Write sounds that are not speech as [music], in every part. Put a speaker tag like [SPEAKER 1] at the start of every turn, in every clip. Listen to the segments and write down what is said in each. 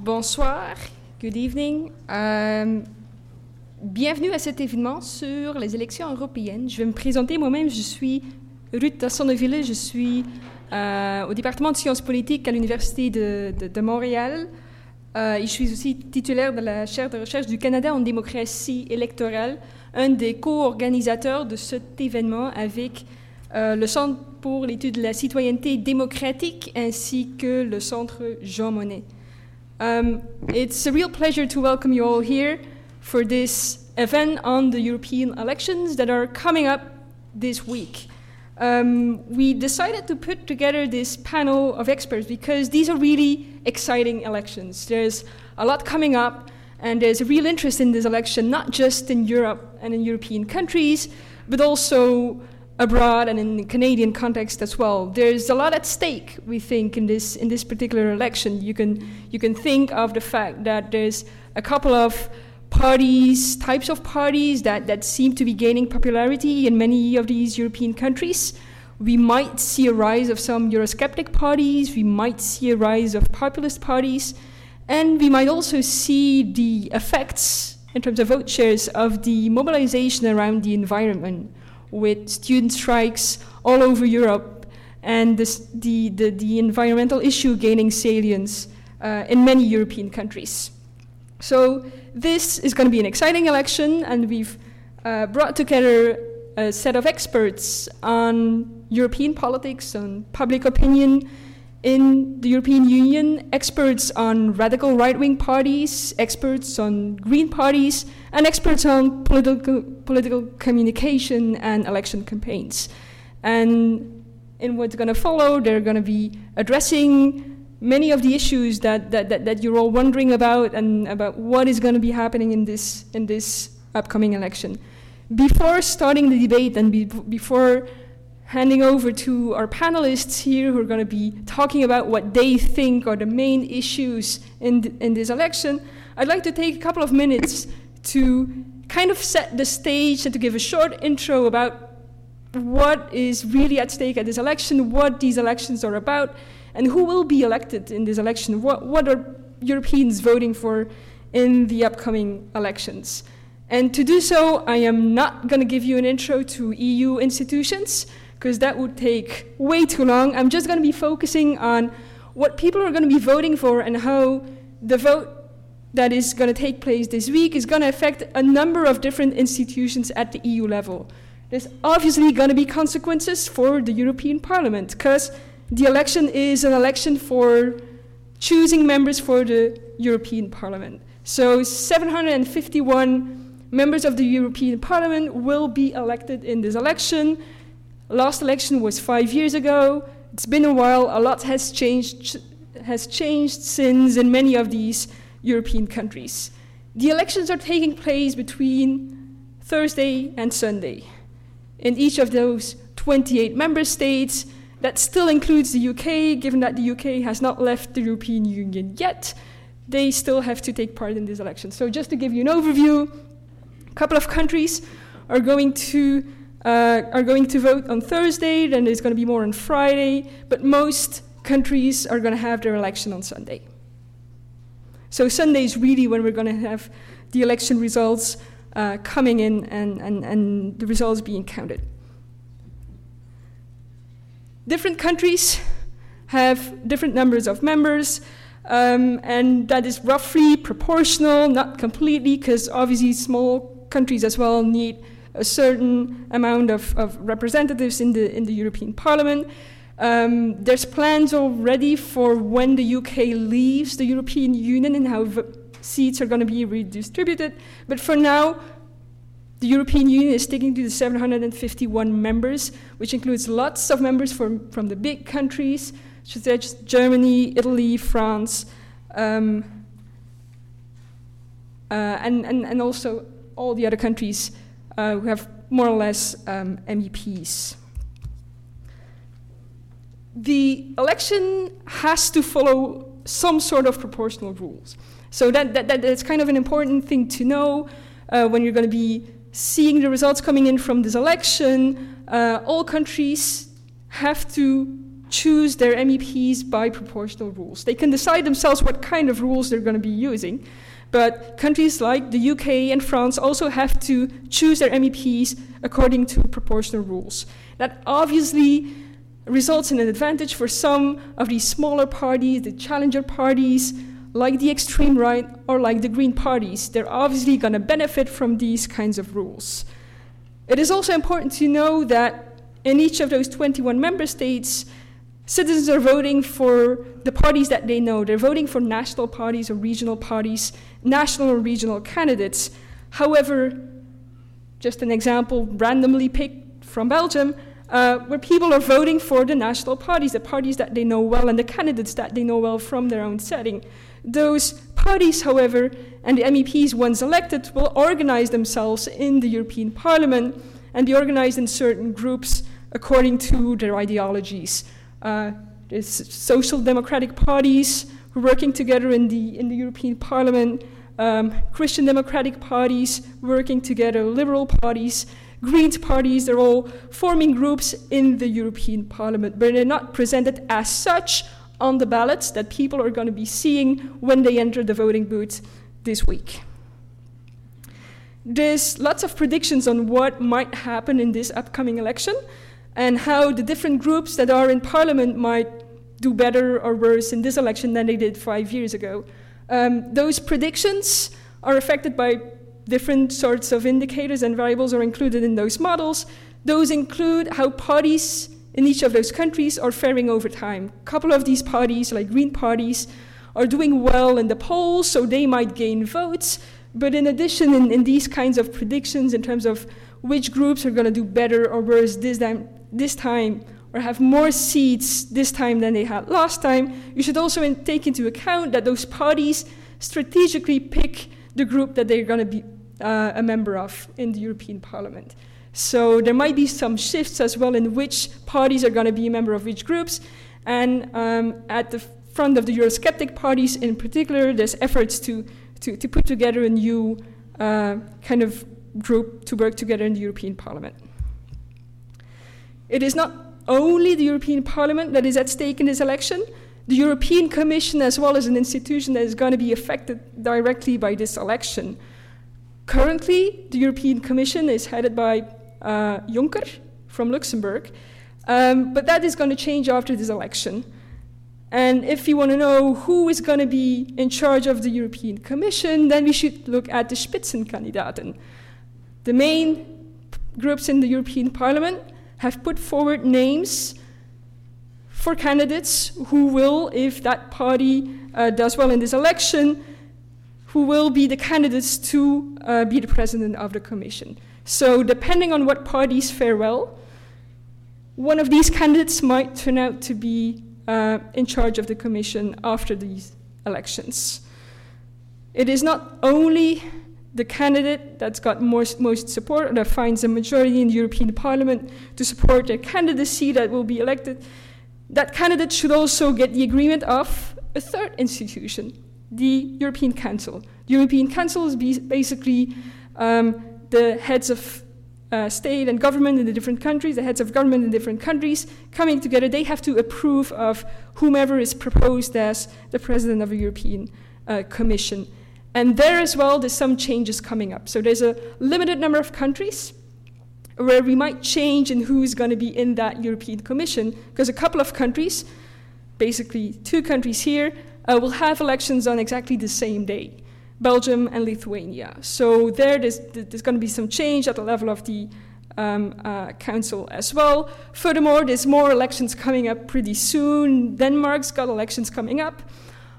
[SPEAKER 1] Bonsoir, good evening. Euh, bienvenue à cet événement sur les élections européennes. Je vais me présenter moi-même. Je suis Ruth Sonneville. Je suis euh, au département de sciences politiques à l'Université de, Montréal. Euh, je suis aussi titulaire de la chaire de recherche du Canada en démocratie électorale, un des co-organisateurs de cet événement avec le Centre pour l'étude de la citoyenneté démocratique ainsi que le Centre Jean Monnet. Um, it's a real pleasure to welcome you all here for this event on the European elections that are coming up this week. Um, we decided to put together this panel of experts because these are really exciting elections. There's a lot coming up, and there's a real interest in this election, not just in Europe and in European countries, but also abroad and in the Canadian context as well. There's a lot at stake, we think, in this in this particular election. You can you can think of the fact that there's a couple of parties, types of parties that, that seem to be gaining popularity in many of these European countries. We might see a rise of some Eurosceptic parties, we might see a rise of populist parties, and we might also see the effects in terms of vote shares of the mobilization around the environment with student strikes all over Europe and this, the, the, the, environmental issue gaining salience uh, in many European countries. So this is going to be an exciting election, and we've uh, brought together a set of experts on European politics, on public opinion in the European Union, experts on radical right wing parties, experts on green parties, and experts on political, political communication and election campaigns. And in what's going to follow, they're going to be addressing many of the issues that, that, that, that, you're all wondering about and about what is going to be happening in this, in this upcoming election. Before starting the debate and be, before handing over to our panelists here who are going to be talking about what they think are the main issues in, th- in this election, I'd like to take a couple of minutes to kind of set the stage and to give a short intro about what is really at stake at this election, what these elections are about, and who will be elected in this election? What, what are Europeans voting for in the upcoming elections? And to do so, I am not going to give you an intro to EU institutions, because that would take way too long. I'm just going to be focusing on what people are going to be voting for and how the vote that is going to take place this week is going to affect a number of different institutions at the EU level. There's obviously going to be consequences for the European Parliament, because the election is an election for choosing members for the European Parliament. So 751 members of the European Parliament will be elected in this election. Last election was five years ago. It's been a while. A lot has changed, has changed since in many of these European countries. The elections are taking place between Thursday and Sunday. In each of those 28 member states, that still includes the UK, given that the UK has not left the European Union yet. They still have to take part in this election. So, just to give you an overview, a couple of countries are going to uh, are going to vote on Thursday. Then there's going to be more on Friday, but most countries are going to have their election on Sunday. So Sunday is really when we're going to have the election results uh, coming in and, and, and the results being counted. Different countries have different numbers of members, um, and that is roughly proportional, not completely, because obviously small countries as well need a certain amount of, of representatives in the, in the European Parliament. Um, there's plans already for when the UK leaves the European Union and how v- seats are going to be redistributed. But for now, the European Union is sticking to the 751 members, which includes lots of members from, from the big countries, such as Germany, Italy, France, um, uh, and, and, and also all the other countries uh, who have more or less um, MEPs. The election has to follow some sort of proportional rules. So that, that, that that's kind of an important thing to know uh, when you're going to be seeing the results coming in from this election, uh, all countries have to choose their MEPs by proportional rules. They can decide themselves what kind of rules they're going to be using, but countries like the UK and France also have to choose their MEPs according to proportional rules. That obviously results in an advantage for some of these smaller parties, the challenger parties, like the extreme right or like the Green parties. They're obviously going to benefit from these kinds of rules. It is also important to know that in each of those 21 member states, citizens are voting for the parties that they know. They're voting for national parties or regional parties, national or regional candidates. However, just an example randomly picked from Belgium, uh, where people are voting for the national parties, the parties that they know well, and the candidates that they know well from their own setting. Those parties, however, and the MEPs, once elected, will organize themselves in the European Parliament and be organized in certain groups according to their ideologies. Uh, social democratic parties working together in the, in the European Parliament, um, Christian democratic parties working together, liberal parties, Greens parties, they're all forming groups in the European Parliament, but they're not presented as such on the ballots that people are going to be seeing when they enter the voting booth this week. There's lots of predictions on what might happen in this upcoming election and how the different groups that are in parliament might do better or worse in this election than they did five years ago. Um, those predictions are affected by different sorts of indicators and variables are included in those models. Those include how parties in each of those countries are faring over time. A couple of these parties, like Green parties, are doing well in the polls, so they might gain votes. But in addition, in, in these kinds of predictions, in terms of which groups are going to do better or worse this time, this time or have more seats this time than they had last time, you should also in, take into account that those parties strategically pick the group that they're going to be uh, a member of in the European Parliament. So there might be some shifts as well in which parties are going to be a member of which groups. And um, at the front of the Eurosceptic parties in particular, there's efforts to, to, to put together a new uh, kind of group to work together in the European Parliament. It is not only the European Parliament that is at stake in this election. The European Commission, as well as an institution that is going to be affected directly by this election. Currently, the European Commission is headed by uh, Juncker from Luxembourg, um, but that is going to change after this election. And if you want to know who is going to be in charge of the European Commission, then we should look at the Spitzenkandidaten. The main groups in the European Parliament have put forward names for candidates who will, if that party uh, does well in this election, who will be the candidates to uh, be the president of the commission. So, depending on what parties fare well, one of these candidates might turn out to be uh, in charge of the commission after these elections. It is not only the candidate that's got most, most support or that finds a majority in the European Parliament to support their candidacy that will be elected, that candidate should also get the agreement of a third institution, the European Council. The European Council is basically um, the heads of uh, state and government in the different countries, the heads of government in different countries coming together. They have to approve of whomever is proposed as the president of the European uh, Commission. And there as well, there's some changes coming up. So there's a limited number of countries where we might change in who's going to be in that European Commission, because a couple of countries, basically two countries here, uh, will have elections on exactly the same day Belgium and Lithuania. So there, there's, there's going to be some change at the level of the um, uh, council as well. Furthermore, there's more elections coming up pretty soon. Denmark's got elections coming up.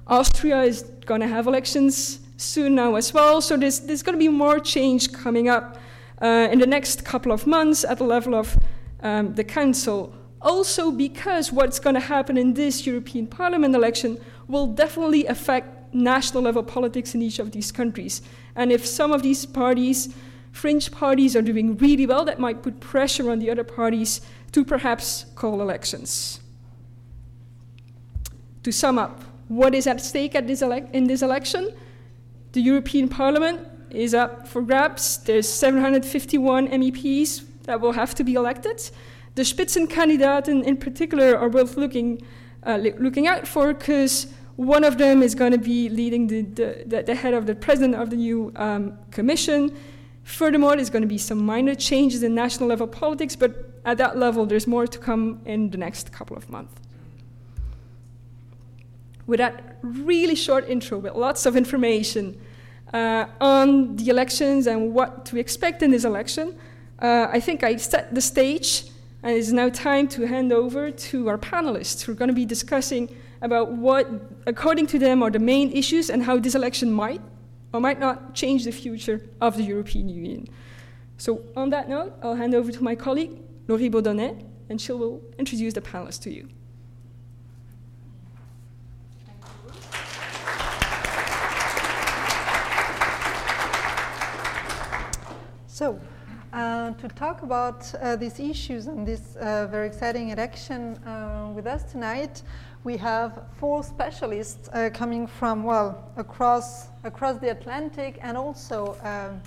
[SPEAKER 1] Austria is going to have elections soon now as well. So there's, there's going to be more change coming up uh, in the next couple of months at the level of um, the Council. Also, because what's going to happen in this European Parliament election will definitely affect national level politics in each of these countries. And if some of these parties, fringe parties, are doing really well, that might put pressure on the other parties to perhaps call elections. To sum up, what is at stake at this in this election? The European Parliament is up for grabs. There's 751 MEPs that will have to be elected. the Spitzenkandidaten in particular are worth looking, uh, looking out for because one of them is going to be leading the, the, the, head of the president of the new um, commission. Furthermore, there's going to be some minor changes in national level politics, but at that level, there's more to come in the next couple of months. With that really short intro, with lots of information uh, on the elections and what to expect in this election, uh, I think I set the stage, and it's now time to hand over to our panelists who are going to be discussing about what, according to them, are the main issues and how this election might or might not change the future of the European Union. So, on that note, I'll hand over to my colleague, Laurie Beaudonnet, and she will introduce the panelists to you.
[SPEAKER 2] So, uh, to talk about uh, these issues and this uh, very exciting election uh, with us tonight, we have four specialists uh, coming from, well, across, across the Atlantic and also um,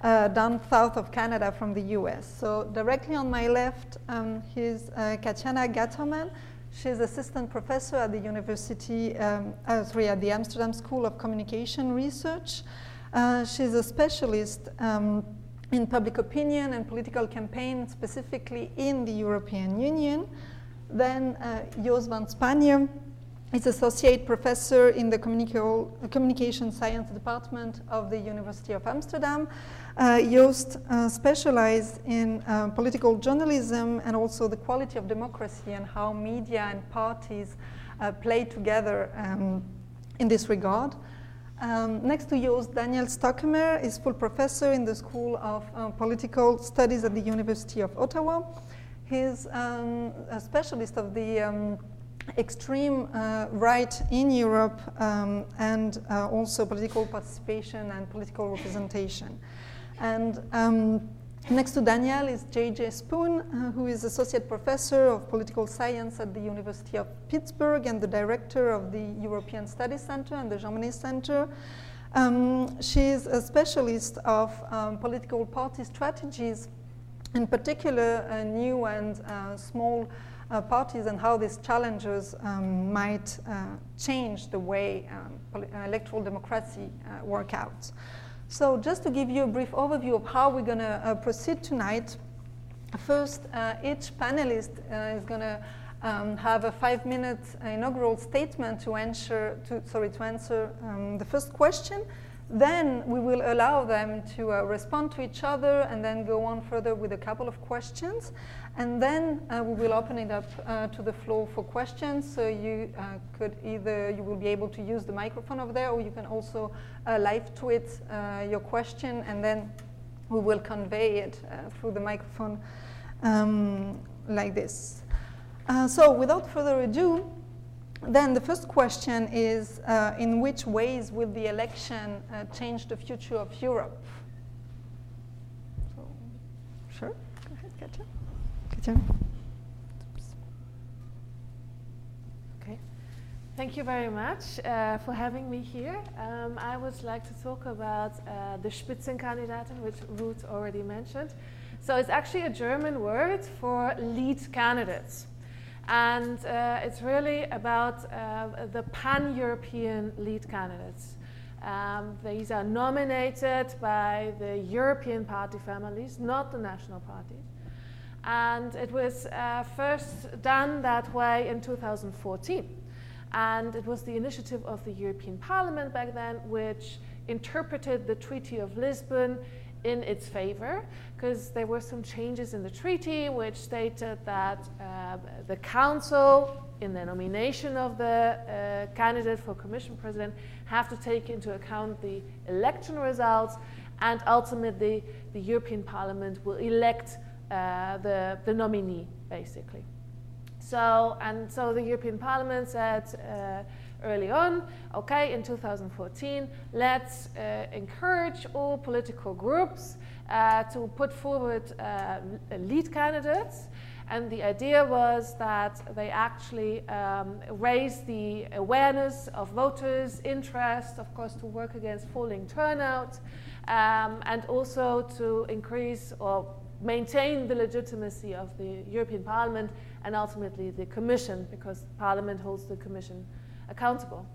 [SPEAKER 2] uh, down south of Canada from the US. So directly on my left um, is Katjana Gattermann. She's assistant professor at the University, um, sorry, at the Amsterdam School of Communication Research. She's a specialist um, in public opinion and political campaign, specifically in the European Union. Then uh, Joost van Spanje is associate professor in the communication science department of the University of Amsterdam. Uh, Joost uh, specialized in uh, political journalism and also the quality of democracy and how media and parties uh, play together um, in this regard. Um, next to Joost, Daniel Stockemer is full professor in the School of uh, Political Studies at the University of Ottawa. He's um, a specialist of the um, extreme uh, right in Europe um, and uh, also political participation and political representation. And um, next to Daniel is Jae-Jae Spoon, uh, who is associate professor of political science at the University of Pittsburgh and the director of the European Studies Center and the Monnet Center. Um, she is a specialist of um, political party strategies in particular uh, new and uh, small uh, parties and how these challenges um, might change the way um, electoral democracy work out. So just to give you a brief overview of how we're going to proceed tonight, first each panelist is going to um, have a five-minute inaugural statement to answer, to, sorry, to answer um, the first question, then we will allow them to uh, respond to each other and then go on further with a couple of questions. And then uh, we will open it up uh, to the floor for questions. So you uh, could either, you will be able to use the microphone over there or you can also uh, live tweet uh, your question and then we will convey it through the microphone um, like this. so without further ado, then the first question is, uh, in which ways will the election uh, change the future of Europe? So, sure, go ahead, Katja. Katja.
[SPEAKER 3] Okay, thank you very much uh, for having me here. Um, I would like to talk about uh, the Spitzenkandidaten, which Ruth already mentioned. So it's actually a German word for lead candidates. And uh, it's really about uh, the pan European lead candidates. Um, these are nominated by the European party families, not the national parties. And it was uh, first done that way in 2014. And it was the initiative of the European Parliament back then, which interpreted the Treaty of Lisbon in its favor because there were some changes in the treaty which stated that uh, the council in the nomination of the uh, candidate for commission president have to take into account the election results and ultimately the european parliament will elect uh, the, the nominee basically so and so the european parliament said uh, early on, okay, in 2014, let's uh, encourage all political groups uh, to put forward uh, lead candidates. And the idea was that they actually um, raise the awareness of voters' interest, of course, to work against falling turnout, um, and also to increase or maintain the legitimacy of the European Parliament and ultimately the Commission, because Parliament holds the Commission accountable.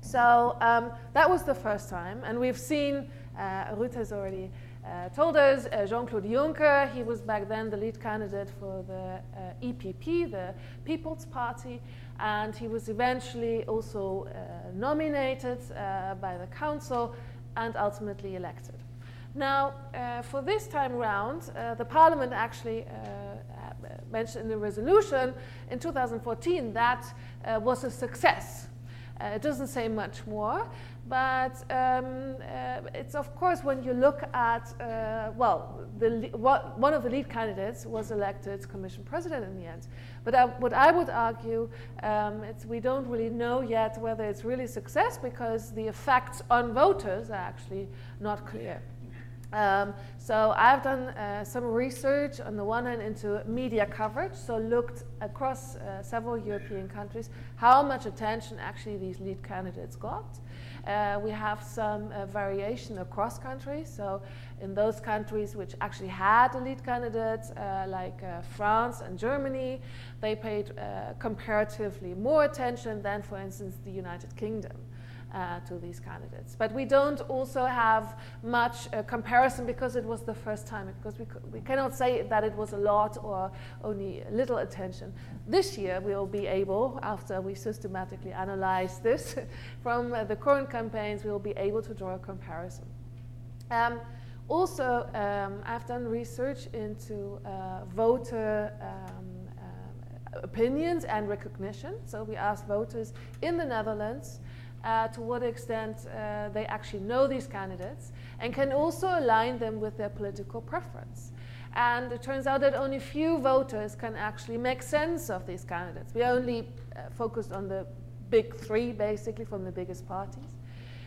[SPEAKER 3] So um, that was the first time, and we've seen, uh, Ruth has already uh, told us, uh, Jean-Claude Juncker, he was back then the lead candidate for the uh, EPP, the People's Party, and he was eventually also uh, nominated uh, by the Council and ultimately elected. Now, uh, for this time round, uh, the Parliament actually uh, mentioned in the resolution in 2014 that uh, was a success. Uh, it doesn't say much more, but um, uh, it's of course when you look at, well, the, what, one of the lead candidates was elected Commission President in the end. But I, what I would argue, um, we don't really know yet whether it's really success because the effects on voters are actually not clear. Um, so I've done uh, some research on the one hand into media coverage, so looked across uh, several European countries how much attention actually these lead candidates got. Uh, we have some uh, variation across countries. So in those countries which actually had a lead candidate, uh, like uh, France and Germany, they paid comparatively more attention than, for instance, the United Kingdom uh, to these candidates. But we don't also have much uh, comparison because it was the first time, because we, we cannot say that it was a lot or only little attention. This year we will be able, after we systematically analyze this [laughs] from uh, the current campaigns, we will be able to draw a comparison. Um, also, um, I've done research into uh, voter um, uh, opinions and recognition. So we asked voters in the Netherlands uh, to what extent uh, they actually know these candidates and can also align them with their political preference. And it turns out that only few voters can actually make sense of these candidates. We only uh, focused on the big three, basically, from the biggest parties.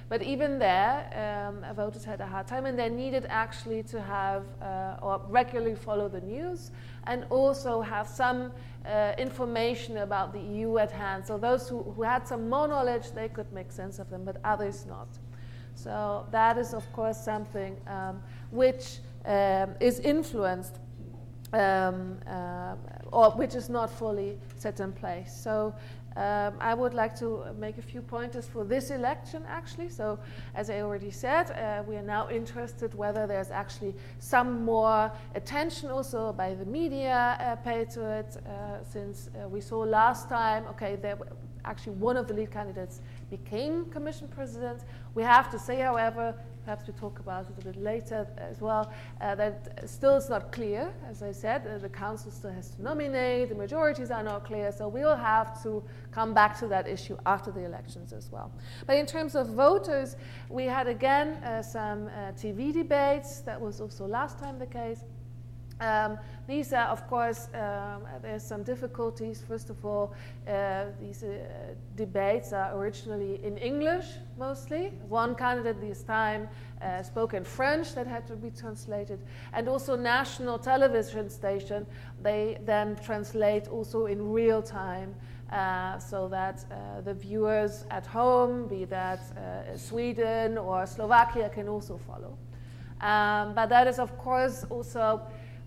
[SPEAKER 3] But even there, um, voters had a hard time, and they needed actually to have uh, or regularly follow the news and also have some uh, information about the EU at hand. So those who, who had some more knowledge, they could make sense of them, but others not. So that is, of course, something um, which um, is influenced um, uh, or which is not fully set in place. So um, I would like to make a few pointers for this election, actually. So, as I already said, uh, we are now interested whether there's actually some more attention also by the media uh, paid to it, uh, since uh, we saw last time, okay, there actually one of the lead candidates became commission president. We have to say, however, perhaps we talk about it a bit later as well, uh, that still is not clear. As I said, uh, the council still has to nominate, the majorities are not clear, so we'll have to come back to that issue after the elections as well. But in terms of voters, we had again uh, some uh, TV debates, that was also last time the case. Um, these are, of course, um, there's some difficulties. First of all, uh, these uh, debates are originally in English mostly. One candidate this time uh, spoke in French that had to be translated, and also national television station. They then translate also in real time. Uh, so that uh, the viewers at home, be that uh, Sweden or Slovakia, can also follow. Um, but that is, of course, also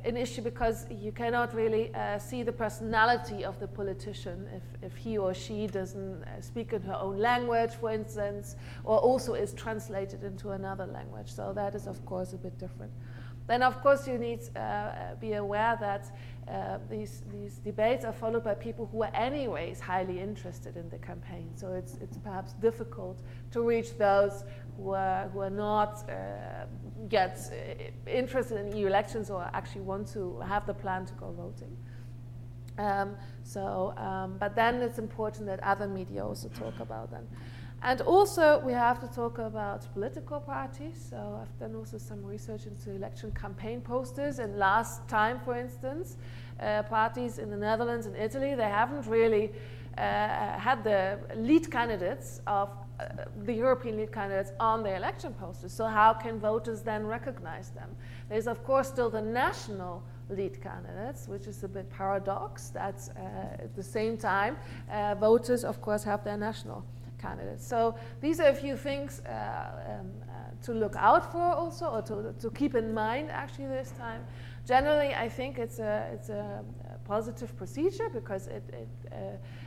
[SPEAKER 3] an issue because you cannot really uh, see the personality of the politician if, if he or she doesn't uh, speak in her own language, for instance, or also is translated into another language. So that is, of course, a bit different. Then, of course, you need to uh, be aware that uh, these, these debates are followed by people who are anyways highly interested in the campaign. So it's, it's perhaps difficult to reach those who are, who are not uh, get uh, interested in EU elections or actually want to have the plan to go voting. Um, so, um, but then it's important that other media also talk about them. And also, we have to talk about political parties. So, I've done also some research into election campaign posters. And last time, for instance, uh, parties in the Netherlands and Italy, they haven't really uh, had the lead candidates of the European lead candidates on the election posters. So, how can voters then recognize them? There's, of course, still the national lead candidates, which is a bit paradox. That's uh, at the same time, uh, voters, of course, have their national candidates. So these are a few things uh, um, uh, to look out for also, or to, to keep in mind actually this time. Generally, I think it's a, it's a positive procedure because it, it uh,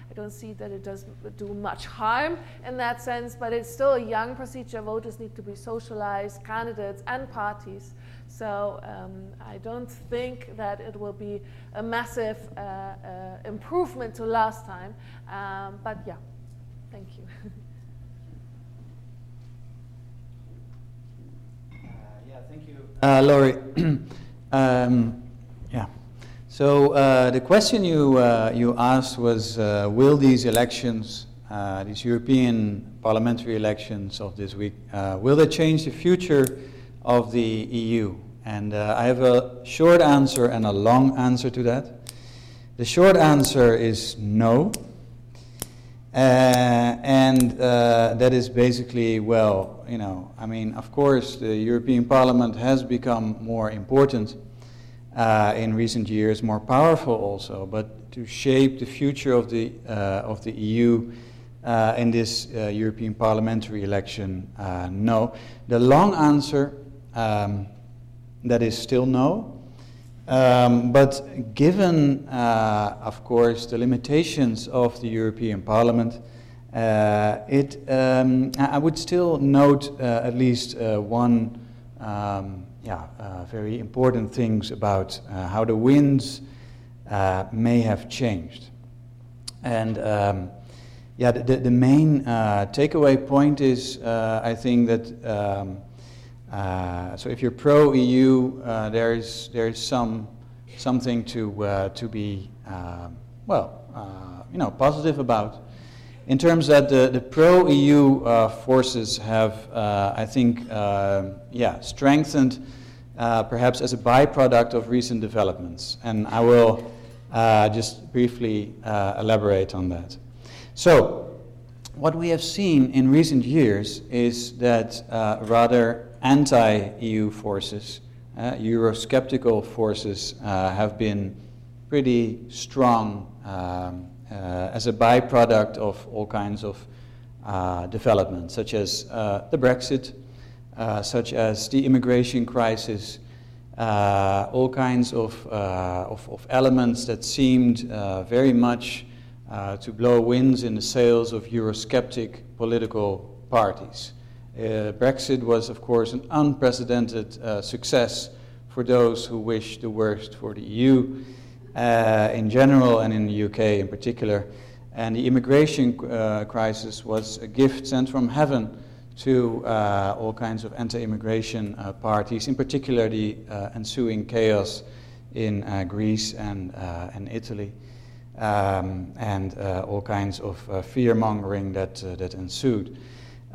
[SPEAKER 3] I don't see that it does do much harm in that sense, but it's still a young procedure. Voters need to be socialized, candidates and parties. So um, I don't think that it will be a massive uh, uh, improvement to last time. Um, but yeah, thank you. [laughs]
[SPEAKER 4] uh, yeah, thank you, uh, Laurie. [clears throat] um. So uh, the question you uh, you asked was, will these elections, these European parliamentary elections of this week, will they change the future of the EU? And uh, I have a short answer and a long answer to that. The short answer is no. Uh, and uh, that is basically, well, you know, I mean, of course, the European Parliament has become more important uh, in recent years, more powerful also, but to shape the future of the, uh, of the EU uh, in this European parliamentary election, no. The long answer, um, that is still no. Um, but given, uh, of course, the limitations of the European Parliament, uh, it, um, I would still note uh, at least uh, one um, yeah, uh, very important things about uh, how the winds may have changed. And um, yeah, the, the main takeaway point is I think that um, uh, so if you're pro EU, uh, there's there's some something to uh, to be um, well uh, you know positive about. In terms that the, the pro EU uh, forces have, I think, yeah, strengthened perhaps as a byproduct of recent developments, and I will just briefly elaborate on that. So what we have seen in recent years is that uh, rather anti-EU forces, uh, Eurosceptical forces, uh, have been pretty strong um, uh, as a byproduct of all kinds of uh, developments, such as uh, the Brexit, such as the immigration crisis, all kinds of, of, of, elements that seemed very much to blow winds in the sails of Eurosceptic political parties. Uh, Brexit was, of course, an unprecedented uh, success for those who wish the worst for the EU uh, in general and in the UK in particular. And the immigration uh, crisis was a gift sent from heaven to uh, all kinds of anti immigration uh, parties, in particular the ensuing chaos in Greece and, and Italy. Um, and all kinds of fear mongering that, that ensued.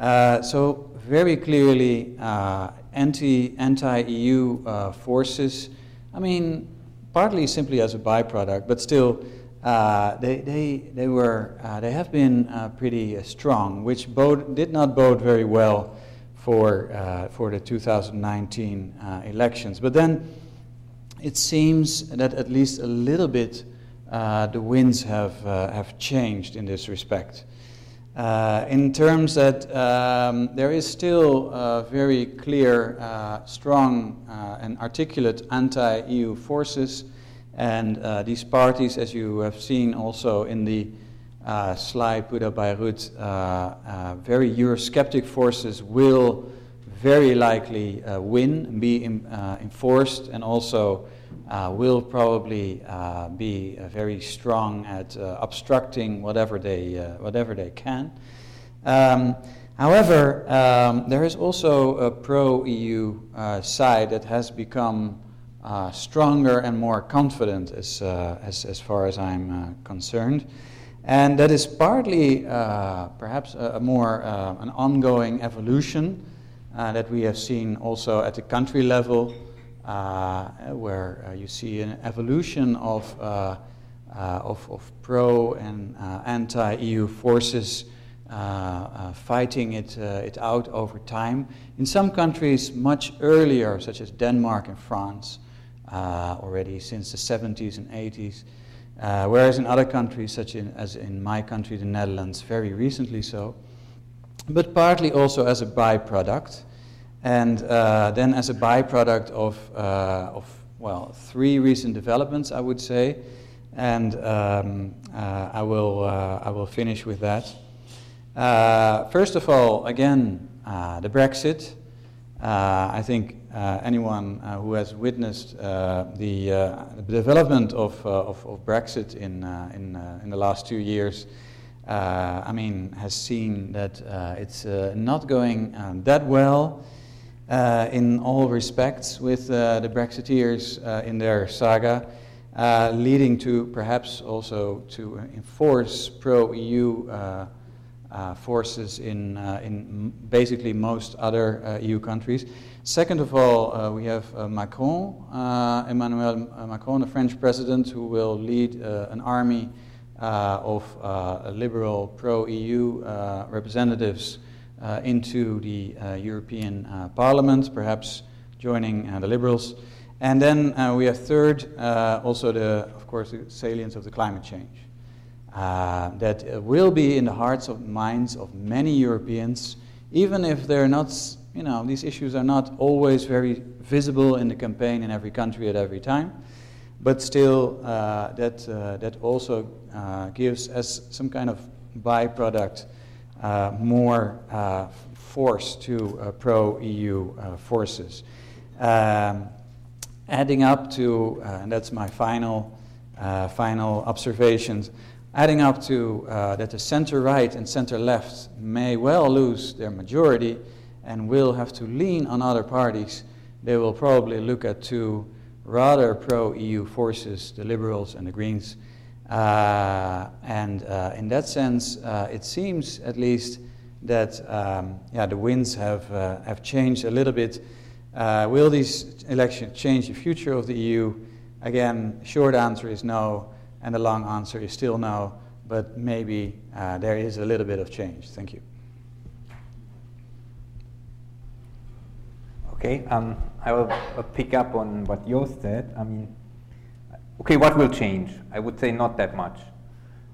[SPEAKER 4] Uh, so very clearly, uh, anti anti EU uh, forces. I mean, partly simply as a byproduct, but still, uh, they they they were uh, they have been uh, pretty uh, strong, which bode, did not bode very well for uh, for the 2019 elections. But then, it seems that at least a little bit the winds have have changed in this respect. Uh, in terms that um, there is still very clear, uh, strong, uh, and articulate anti EU forces, and uh, these parties, as you have seen also in the uh, slide put up by Ruth, very Eurosceptic forces will very likely win, be in, enforced, and also uh, will probably uh, be uh, very strong at uh, obstructing whatever they, uh, whatever they can. Um, however, um, there is also a pro EU side that has become stronger and more confident as, as, as far as I'm concerned. And that is partly perhaps a, a more an ongoing evolution that we have seen also at the country level. Uh, where uh, you see an evolution of, uh, of, of, pro and anti-EU forces fighting it, it out over time. In some countries, much earlier, such as Denmark and France, already since the 70s and 80s. Uh, whereas in other countries, such in, as in my country, the Netherlands, very recently so. but partly also as a byproduct. And uh, then, as a byproduct of, uh, of, well, three recent developments, I would say. And um, uh, I, will, uh, I will finish with that. Uh, first of all, again, uh, the Brexit. I think anyone who has witnessed the, the, development of, of, of, Brexit in, in, in the last two years uh, I mean, has seen that uh, it's uh, not going um, that well in all respects with the Brexiteers in their saga, leading to perhaps also to enforce pro-EU uh, forces in, uh, in basically most other uh, EU countries. Second of all, we have Macron, Emmanuel Macron, the French president, who will lead an army uh, of uh, liberal pro-EU uh, representatives into the European Parliament, perhaps joining the liberals. And then we have third, also the, of course, the salience of the climate change. Uh, that uh, will be in the hearts of minds of many Europeans, even if they're not, you know, these issues are not always very visible in the campaign in every country at every time but still uh, that, uh, that also uh, gives as some kind of byproduct Uh, more uh, force to uh, pro-EU forces. Um, adding up to, and that's my final, final observations, adding up to uh, that the center right and center left may well lose their majority and will have to lean on other parties, they will probably look at two rather pro EU forces, the Liberals and the Greens. Uh, and uh, in that sense, uh, it seems at least that um, yeah, the winds have, have changed a little bit. Will these elections change the future of the EU? Again, short answer is no, and the long answer is still no, but maybe uh, there is a little bit of change. Thank you.
[SPEAKER 5] Okay, um, I will pick up on what Joost said. I mean, okay, what will change? I would say not that much.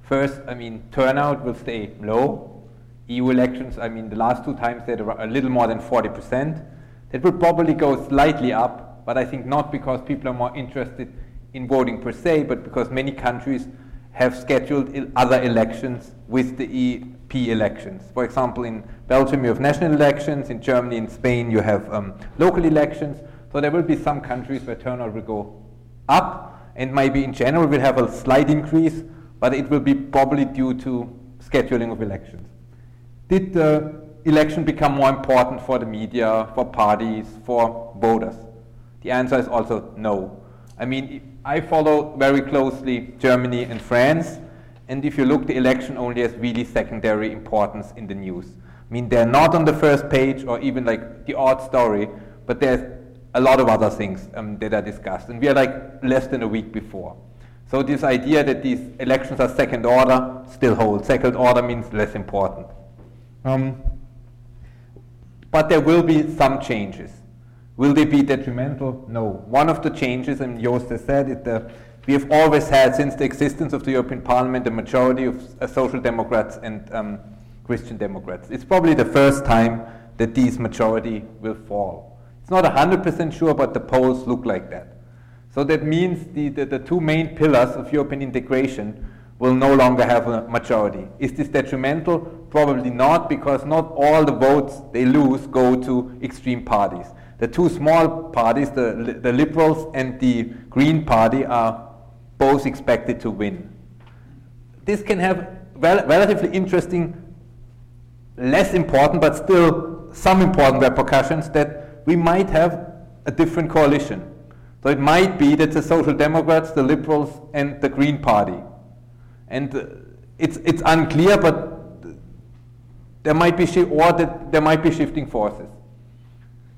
[SPEAKER 5] First, I mean, turnout will stay low. EU elections, I mean, the last two times they had a little more than 40%. That will probably go slightly up, but I think not because people are more interested in voting per se, but because many countries have scheduled other elections with the EP elections. For example, in Belgium you have national elections, in Germany and Spain you have um, local elections. So there will be some countries where turnout will go up, and maybe in general we'll have a slight increase, but it will be probably due to scheduling of elections. Did the election become more important for the media, for parties, for voters? The answer is also no. I mean, I follow very closely Germany and France, and if you look, the election only has really secondary importance in the news. I mean, they're not on the first page or even like the odd story, but there's a lot of other things um, that are discussed. And we are like less than a week before. So this idea that these elections are second order still holds. Second order means less important. Um, but there will be some changes. Will they be detrimental? No. One of the changes, and Joost has said it, the we have always had, since the existence of the European Parliament, a majority of uh, social democrats and um, Christian democrats. It's probably the first time that these majority will fall. It's not 100% sure, but the polls look like that. So that means the, the, the two main pillars of European integration will no longer have a majority. Is this detrimental? Probably not, because not all the votes they lose go to extreme parties. The two small parties, the, the Liberals and the Green Party, are both expected to win. This can have rel relatively interesting, less important, but still some important repercussions that we might have a different coalition. So it might be that the Social Democrats, the Liberals, and the Green Party. And uh, it's, it's unclear, but there might be or that there might be shifting forces.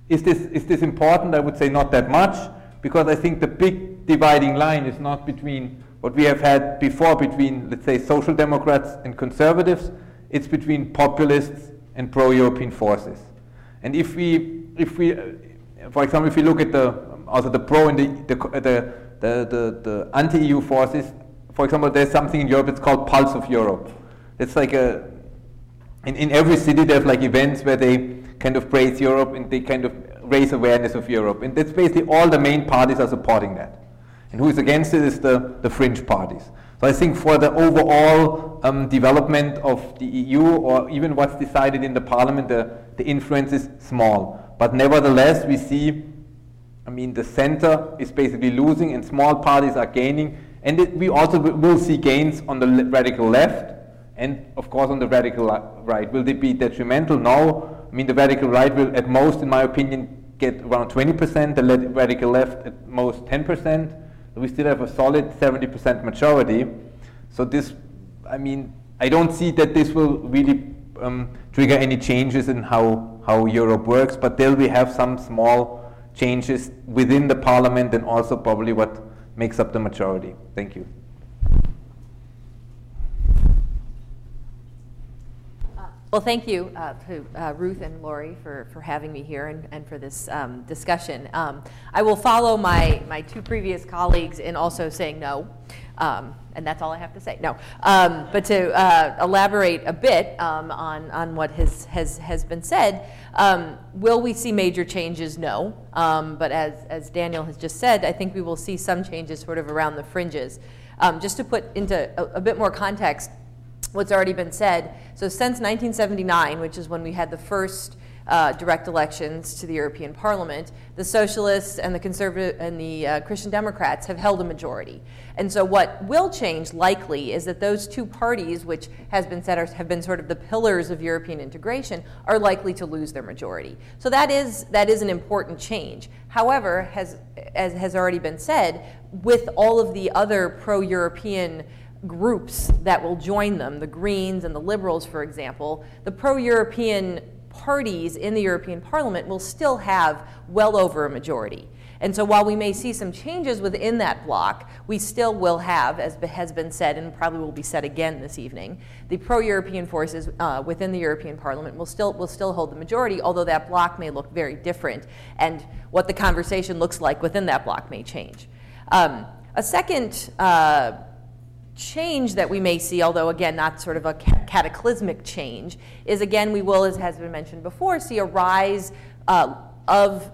[SPEAKER 5] Is this, is this important? I would say not that much, because I think the big dividing line is not between what we have had before between, let's say, social democrats and conservatives. It's between populists and pro-European forces. And if we, if we, for example, if we look at the also the pro and the the, the, the, the, the anti-EU forces, for example, there's something in Europe. It's called Pulse of Europe. It's like a in, in every city there's like events where they kind of praise Europe and they kind of raise awareness of Europe. And that's basically all the main parties are supporting that. And who is against it is the, the fringe parties. So I think for the overall um, development of the EU or even what's decided in the parliament, the, the influence is small. But nevertheless, we see, I mean, the center is basically losing and small parties are gaining. And it, we also will see gains on the radical left and, of course, on the radical right. Will they be detrimental? No. I mean, the radical right will, at most, in my opinion, get around 20%, the radical left at most 10%. So we still have a solid 70% majority. So this, I mean, I don't see that this will really um, trigger any changes in how, how Europe works, but there we have some small changes within the parliament and also probably what makes up the majority. Thank you.
[SPEAKER 6] Well, thank you uh, to uh, Ruth and Laurie for, for having me here and, and for this um, discussion. Um, I will follow my, my two previous colleagues in also saying no, um, and that's all I have to say. No, um, but to uh, elaborate a bit um, on, on what has, has, has been said, um, will we see major changes? No, but as, as Daniel has just said, I think we will see some changes sort of around the fringes. just to put into a, a bit more context, what's already been said. So since 1979, which is when we had the first uh, direct elections to the European Parliament, the socialists and the conservative and the uh, Christian Democrats have held a majority. And so, what will change likely is that those two parties, which has been said are, have been sort of the pillars of European integration, are likely to lose their majority. So that is that is an important change. However, has as has already been said, with all of the other pro-European groups that will join them, the Greens and the Liberals, for example, the pro European parties in the European Parliament will still have well over a majority. And so while we may see some changes within that bloc, we still will have, as has been said and probably will be said again this evening, the pro-European forces uh, within the European Parliament will still, will still hold the majority, although that bloc may look very different, and what the conversation looks like within that bloc may change. Um, a second uh, change that we may see, although again not sort of a cataclysmic change, is again we will, as has been mentioned before, see a rise uh, of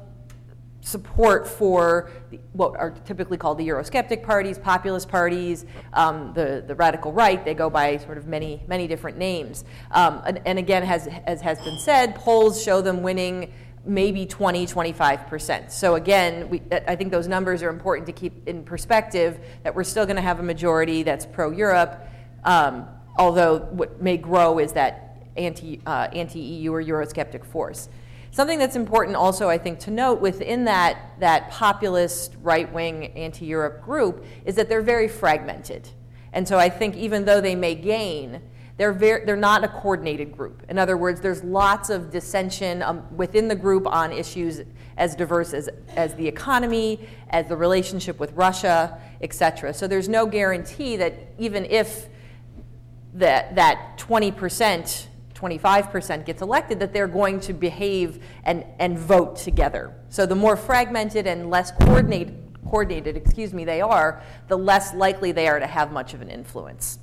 [SPEAKER 6] support for what are typically called the Eurosceptic parties, populist parties, um, the, the radical right. They go by sort of many, many different names. Um, and, and, again, as, as has been said, polls show them winning maybe 20, 25%. So again, we, I think those numbers are important to keep in perspective that we're still going to have a majority that's pro-Europe, um, although what may grow is that anti, uh, anti-EU or Eurosceptic force. Something that's important also, I think, to note within that, that populist right-wing anti-Europe group is that they're very fragmented. And so I think even though they may gain, they're, very, they're not a coordinated group. In other words, there's lots of dissension um, within the group on issues as diverse as, as the economy, as the relationship with Russia, et cetera. So there's no guarantee that even if that, that 20%, 25% gets elected, that they're going to behave and, and vote together. So the more fragmented and less coordinated excuse me, they are, the less likely they are to have much of an influence.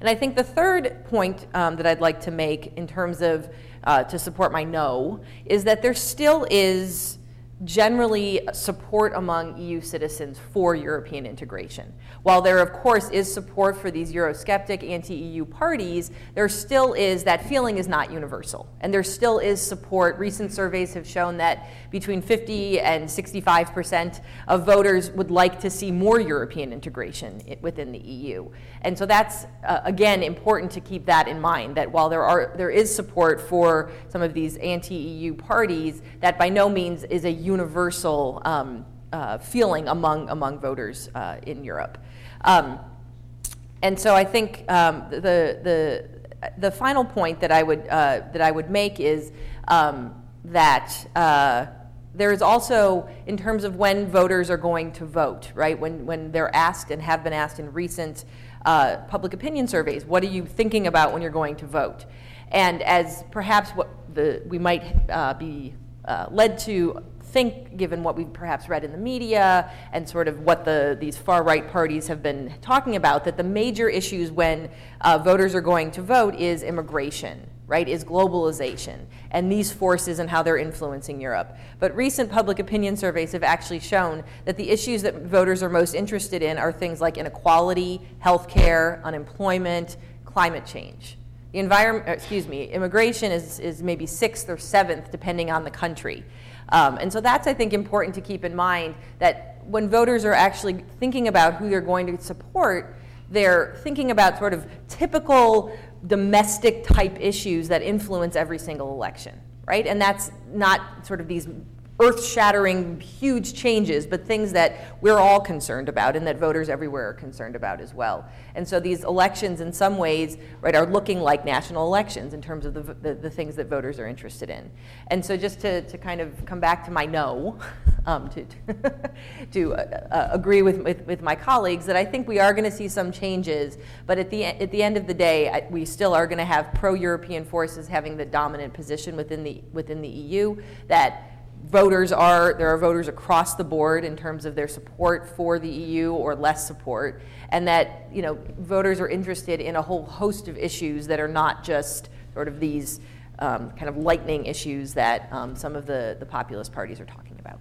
[SPEAKER 6] And I think the third point um, that I'd like to make in terms of uh, to support my no is that there still is generally support among EU citizens for European integration. While there, of course, is support for these Eurosceptic anti EU parties, there still is that feeling is not universal. And there still is support. Recent surveys have shown that between 50 and 65 percent of voters would like to see more European integration within the EU. And so that's, uh, again, important to keep that in mind that while there, are, there is support for some of these anti EU parties, that by no means is a universal. Um, uh, feeling among among voters uh, in Europe. Um, and so I think um, the, the, the final point that I would, uh, that I would make is um, that uh, there is also, in terms of when voters are going to vote, right, when, when they're asked and have been asked in recent uh, public opinion surveys, what are you thinking about when you're going to vote? And as perhaps what the, we might uh, be uh, led to think, given what we've perhaps read in the media and sort of what the, these far right parties have been talking about, that the major issues when uh, voters are going to vote is immigration right, is globalization and these forces and how they're influencing Europe. But recent public opinion surveys have actually shown that the issues that voters are most interested in are things like inequality, healthcare, unemployment, climate change. The environment, excuse me, immigration is, is maybe sixth or seventh, depending on the country. Um, and so that's, I think, important to keep in mind that when voters are actually thinking about who they're going to support, they're thinking about sort of typical domestic type issues that influence every single election, right? And that's not sort of these earth shattering, huge changes, but things that we're all concerned about and that voters everywhere are concerned about as well. And so these elections, in some ways, right, are looking like national elections in terms of the, the, the things that voters are interested in. And so just to, to kind of come back to my no, [laughs] um, to, [laughs] to uh, uh, agree with, with, with, my colleagues that I think we are going to see some changes, but at the, at the end of the day, I, we still are going to have pro-European forces having the dominant position within the, within the EU, that voters are, there are voters across the board in terms of their support for the EU or less support, and that you know, voters are interested in a whole host of issues that are not just sort of these um, kind of lightning issues that um, some of the, the populist parties are talking about.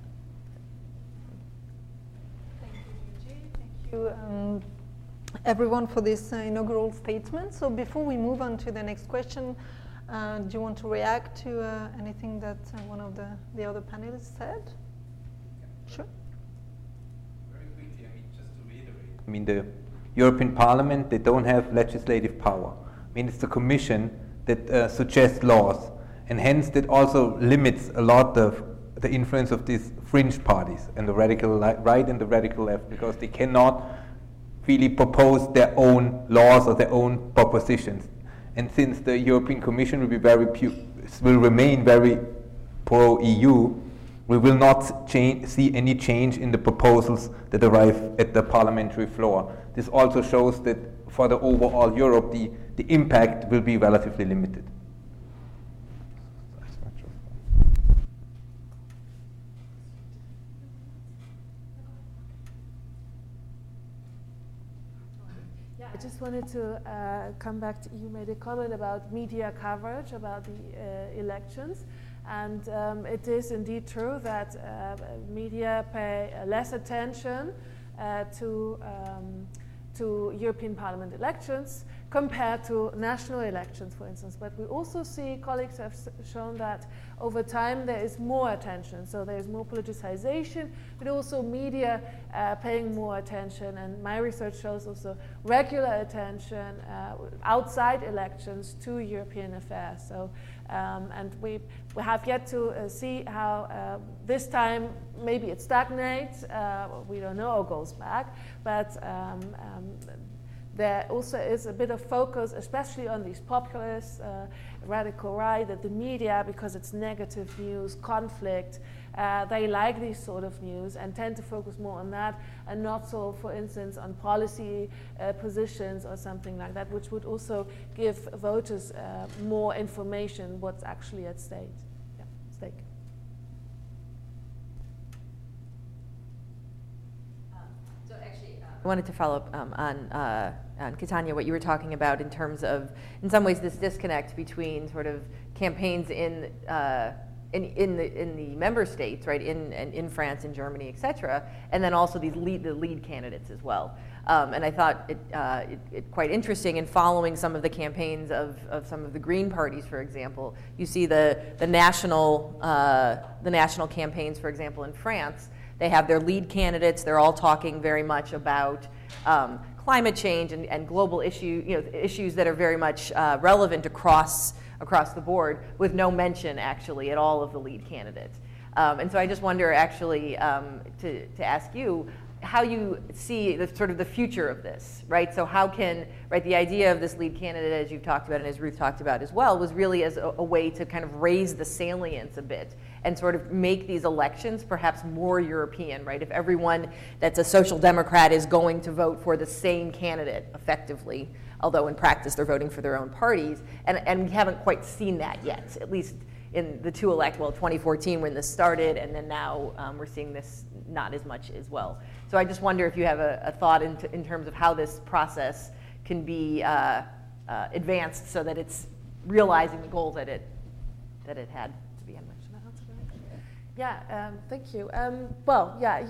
[SPEAKER 2] Thank you, Gigi. Thank you, um, everyone, for this uh, inaugural statement. So before we move on to the next question, uh, do you want to react to uh, anything that uh, one of the, the other panelists said? Sure.
[SPEAKER 5] Very quickly, I mean, just to reiterate. I mean, the European Parliament, they don't have legislative power. I mean, it's the Commission that uh, suggests laws, and hence that also limits a lot of the influence of these fringe parties and the radical right and the radical left because they cannot really propose their own laws or their own propositions. And since the European Commission will be very will remain very pro-EU, we will not see any change in the proposals that arrive at the parliamentary floor. This also shows that for the overall Europe, the, the impact will be relatively limited.
[SPEAKER 3] I just wanted to uh, come back to you made a comment about media coverage about the uh, elections. And um, it is indeed true that uh, media pay less attention uh, to, um, to European Parliament elections compared to national elections, for instance. But we also see colleagues have shown that over time there is more attention. So there is more politicization, but also media uh, paying more attention. And my research shows also regular attention uh, outside elections to European affairs. So, um, and we, we have yet to uh, see how uh, this time maybe it stagnates, uh, we don't know, or goes back, but um, um, there also is a bit of focus, especially on these populist, uh, radical right, that the media, because it's negative news, conflict, uh, they like these sort of news and tend to focus more on that and not so, for instance, on policy uh, positions or something like that, which would also give voters uh, more information what's actually at stake. Yeah, stake.
[SPEAKER 6] I wanted to follow up um, on, uh, on Katjana, what you were talking about in terms of, in some ways, this disconnect between sort of campaigns in, uh, in, in, the, in the member states, right, in, in France and Germany, et cetera, and then also these lead, the lead candidates as well. Um, and I thought it, uh, it, it, quite interesting in following some of the campaigns of, of some of the Green parties, for example. You see the, the, national, uh, the national campaigns, for example, in France, they have their lead candidates. They're all talking very much about um, climate change and, and, global issue, you know, issues that are very much uh, relevant across, across the board, with no mention actually at all of the lead candidates. Um, and so I just wonder actually um, to, to ask you how you see the sort of the future of this, right? So how can, right, the idea of this lead candidate, as you've talked about and as Ruth talked about as well, was really as a, a way to kind of raise the salience a bit and sort of make these elections perhaps more European, right? If everyone that's a social democrat is going to vote for the same candidate effectively, although in practice they're voting for their own parties, and, and we haven't quite seen that yet, at least in the two elect, well, 2014 when this started, and then now um, we're seeing this not as much as well. So I just wonder if you have a, a thought in, in terms of how this process can be uh, uh, advanced so that it's realizing the goal that it that it had.
[SPEAKER 3] Yeah, um, thank you. Um, well, yeah,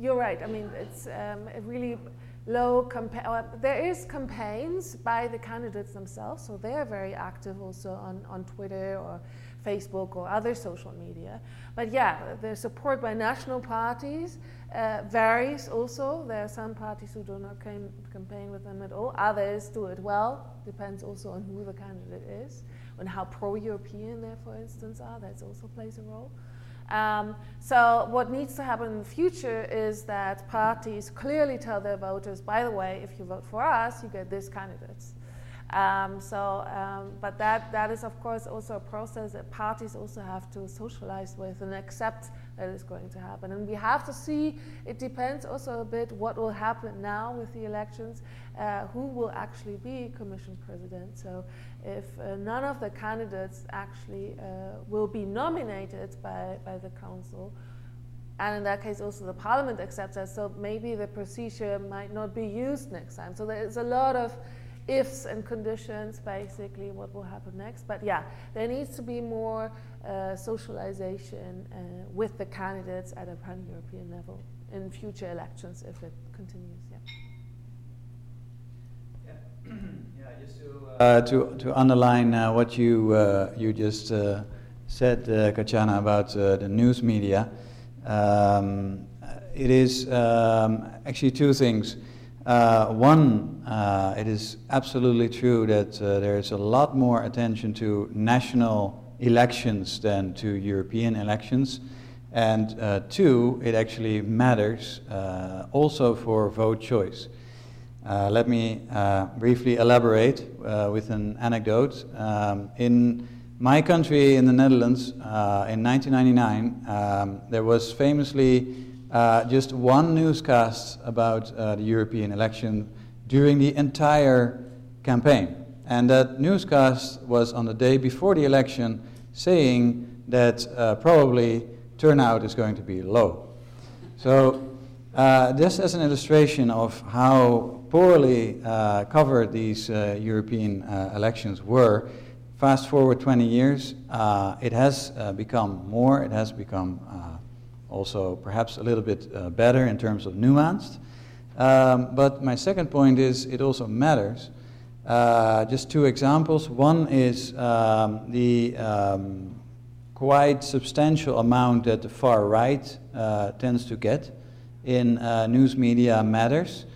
[SPEAKER 3] you're right. I mean, it's um, really low campa- uh, there is campaigns by the candidates themselves, so they're very active also on, on Twitter or Facebook or other social media. But yeah, the support by national parties uh, varies also. There are some parties who do not cam- campaign with them at all. Others do it well. Depends also on who the candidate is and how pro-European they, for instance, are. That also plays a role. Um, so what needs to happen in the future is that parties clearly tell their voters, by the way, if you vote for us, you get these candidates. Um, so, um, but that, that is of course also a process that parties also have to socialize with and accept that is going to happen. And we have to see, it depends also a bit what will happen now with the elections, uh, who will actually be commission president. So if uh, none of the candidates actually uh, will be nominated by, by the council, and in that case also the parliament accepts that, so maybe the procedure might not be used next time. So there's a lot of ifs and conditions, basically, what will happen next. But yeah, there needs to be more uh, socialization uh, with the candidates at a pan European level in future elections if it continues. Yeah.
[SPEAKER 4] yeah, [clears throat] just to, uh, to, to underline uh, what you, uh, you just uh, said, uh, Katjana, about the news media, um, it is um, actually two things. Uh, one, uh, it is absolutely true that uh, there is a lot more attention to national elections than to European elections. And uh, two, it actually matters uh, also for vote choice. Uh, let me briefly elaborate with an anecdote. Um, in my country, in the Netherlands, in 1999, um, there was famously uh, just one newscast about uh, the European election during the entire campaign. And that newscast was on the day before the election saying that uh, probably turnout is going to be low. So, uh, this as an illustration of how poorly uh, covered these European elections were. Fast forward 20 years, it has become more, it has become also perhaps a little bit uh, better in terms of nuanced. Um, but my second point is it also matters. Uh, just two examples. One is um, the um, quite substantial amount that the far right uh, tends to get in uh, news media matters,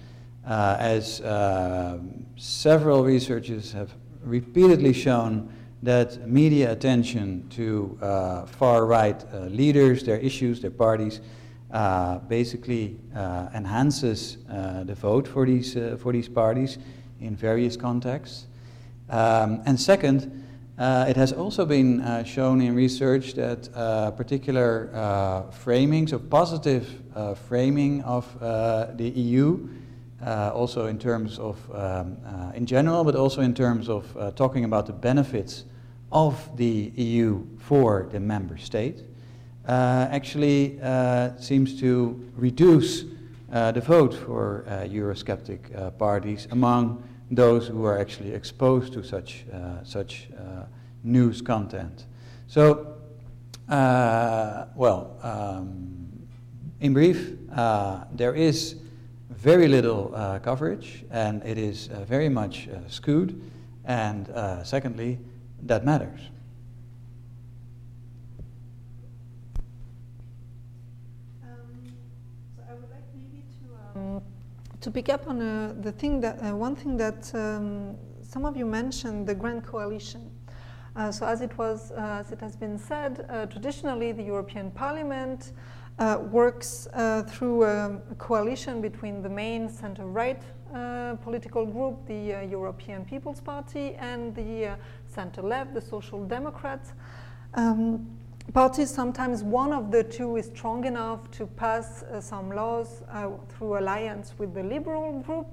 [SPEAKER 4] uh, as uh, several researchers have repeatedly shown that media attention to uh, far right uh, leaders, their issues, their parties, uh, basically uh, enhances uh, the vote for these, uh, for these parties in various contexts. Um, and second, it has also been shown in research that particular framings of positive framing of the EU uh, also in terms of, um, uh, in general, but also in terms of uh, talking about the benefits of the EU for the member state, uh, actually uh, seems to reduce uh, the vote for Eurosceptic parties among those who are actually exposed to such, such news content. So, well, um, in brief, there is very little uh, coverage, and it is uh, very much uh, skewed. And uh, secondly, that matters.
[SPEAKER 2] Um, so I would like maybe to, um, to pick up on uh, the thing that uh, one thing that um, some of you mentioned, the Grand Coalition. So as it was, as it has been said, traditionally the European Parliament uh, works uh, through a coalition between the main center-right uh, political group, the uh, European People's Party, and the uh, center-left, the Social Democrats. Um, parties, sometimes one of the two is strong enough to pass uh, some laws through alliance with the Liberal group.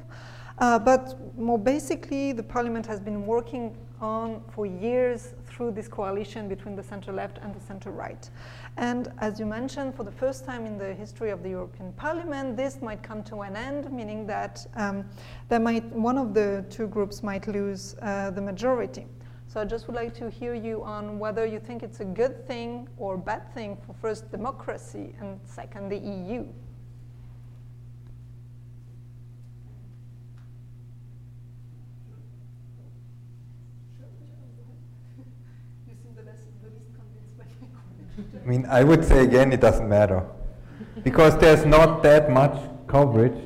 [SPEAKER 2] but more basically, the parliament has been working on for years through this coalition between the center left and the center right. And as you mentioned, for the first time in the history of the European Parliament, this might come to an end, meaning that um, there might, one of the two groups might lose uh, the majority. So I just would like to hear you on whether you think it's a good thing or bad thing for first democracy and second the EU.
[SPEAKER 5] I mean, I would say again, it doesn't matter. Because there's not that much coverage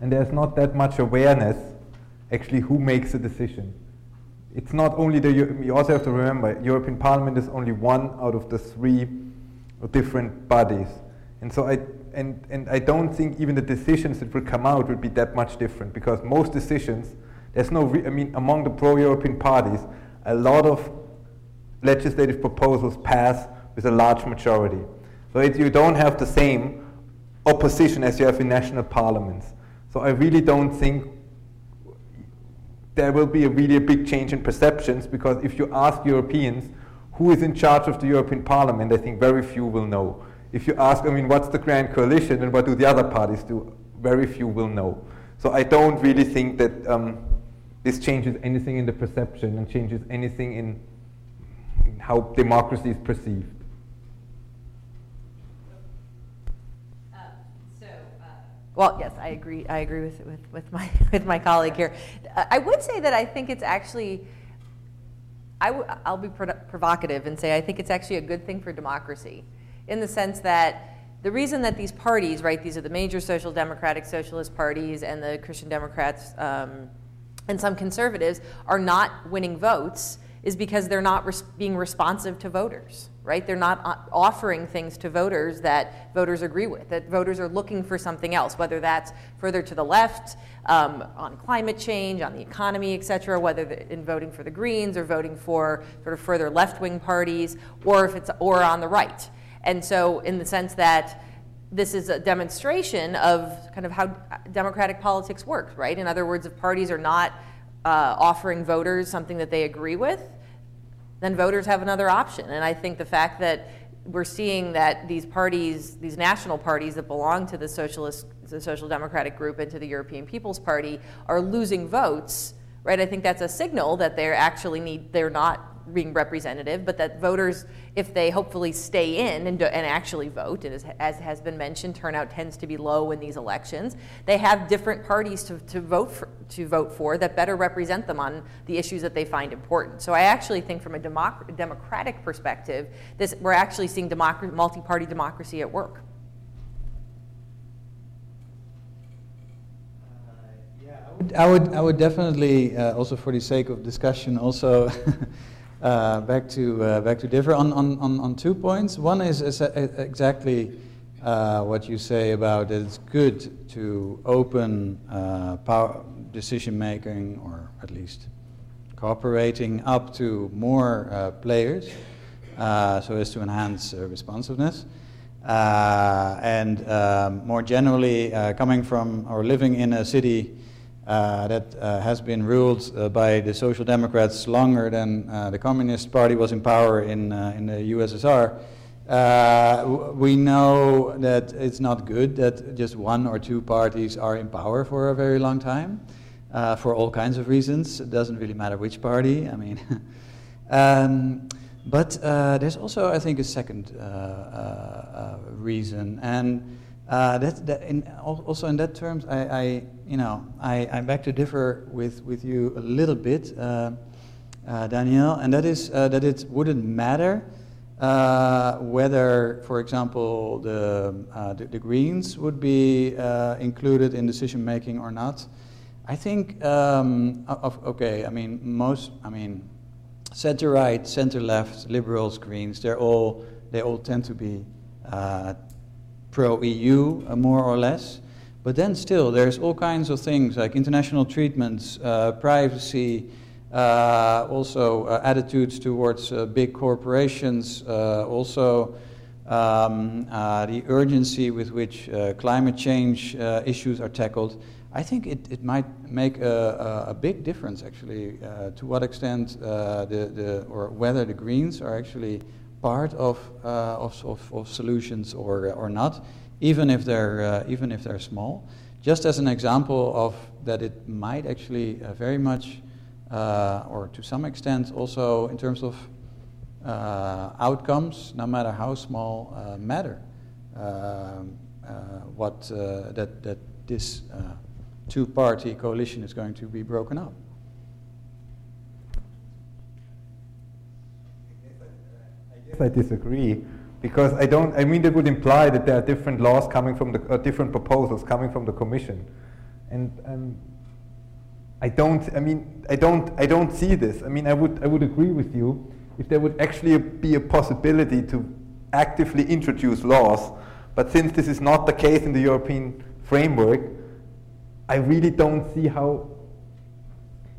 [SPEAKER 5] and there's not that much awareness actually who makes a decision. It's not only the, you also have to remember, European Parliament is only one out of the three different bodies. And so I, and, and I don't think even the decisions that will come out will be that much different because most decisions, there's no, re- I mean, among the pro-European parties, a lot of legislative proposals pass with a large majority. So it, you don't have the same opposition as you have in national parliaments. So I really don't think there will be a really a big change in perceptions because if you ask Europeans who is in charge of the European Parliament, I think very few will know. If you ask, I mean, what's the Grand Coalition and what do the other parties do, very few will know. So I don't really think that um, this changes anything in the perception and changes anything in how democracy is perceived.
[SPEAKER 6] Well, yes, I agree. I agree with, with, with my [laughs] with my colleague here. I would say that I think it's actually. I w- I'll be pro- provocative and say I think it's actually a good thing for democracy, in the sense that the reason that these parties, right, these are the major social democratic socialist parties and the Christian Democrats um, and some conservatives, are not winning votes is because they're not res- being responsive to voters, right? They're not offering things to voters that voters agree with, that voters are looking for something else, whether that's further to the left um, on climate change, on the economy, et cetera, whether in voting for the Greens or voting for sort of further left wing parties, or if it's or on the right. And so, in the sense that this is a demonstration of kind of how democratic politics works, right? In other words, if parties are not uh, offering voters something that they agree with, then voters have another option. And I think the fact that we're seeing that these parties, these national parties that belong to the socialist, the social democratic group and to the European People's Party are losing votes, right? I think that's a signal that they're actually need, they're not being representative, but that voters, if they hopefully stay in and, do, and actually vote, and as, as, has been mentioned, turnout tends to be low in these elections. They have different parties to, to vote for, to vote for that better represent them on the issues that they find important. So I actually think, from a democ- democratic perspective, this we're actually seeing democ- multi-party democracy at work.
[SPEAKER 4] Yeah, I would, I would definitely, uh, also for the sake of discussion, also [laughs] uh, back to uh, back to differ on, on, on, on two points. One is, is exactly uh, what you say about that it's good to open uh, power decision making, or at least cooperating up to more uh, players, so as to enhance responsiveness. and um, more generally, coming from or living in a city uh, that uh, has been ruled uh, by the Social Democrats longer than uh, the Communist Party was in power in, uh, in the USSR. Uh, we know that it's not good that just one or two parties are in power for a very long time, for all kinds of reasons. It doesn't really matter which party. I mean, [laughs] um, but there's also, I think, a second reason, and uh, that, that in, also in that terms, I, I you know, I, I beg to differ with, with you a little bit, uh, uh, Daniel, and that is uh, that it wouldn't matter uh, whether, for example, the, the, the, Greens would be included in decision making or not. I think, um, of, okay, I mean, most, I mean, center right, center left, liberals, Greens, they're all, they all tend to be pro EU, uh, more or less. But then still, there's all kinds of things like international treatments, uh, privacy, uh, also uh, attitudes towards uh, big corporations, uh, also um, the urgency with which climate change issues are tackled. I think it, it might make a, a, a big difference, actually, to what extent the, the, or whether the Greens are actually part of, uh, of, of, of, solutions or, or not, even if, they're, uh, even if they're small. Just as an example of that it might actually uh, very much uh, or to some extent also in terms of uh, outcomes, no matter how small, uh, matter. Um, uh, what uh, that that this two-party coalition is going to be broken up.
[SPEAKER 5] I disagree because I don't. I mean, that would imply that there are different laws coming from the uh, different proposals coming from the Commission, and um, I don't. I mean, I don't. I don't see this. I mean, I would. I would agree with you if there would actually be a possibility to actively introduce laws. But since this is not the case in the European framework, I really don't see how.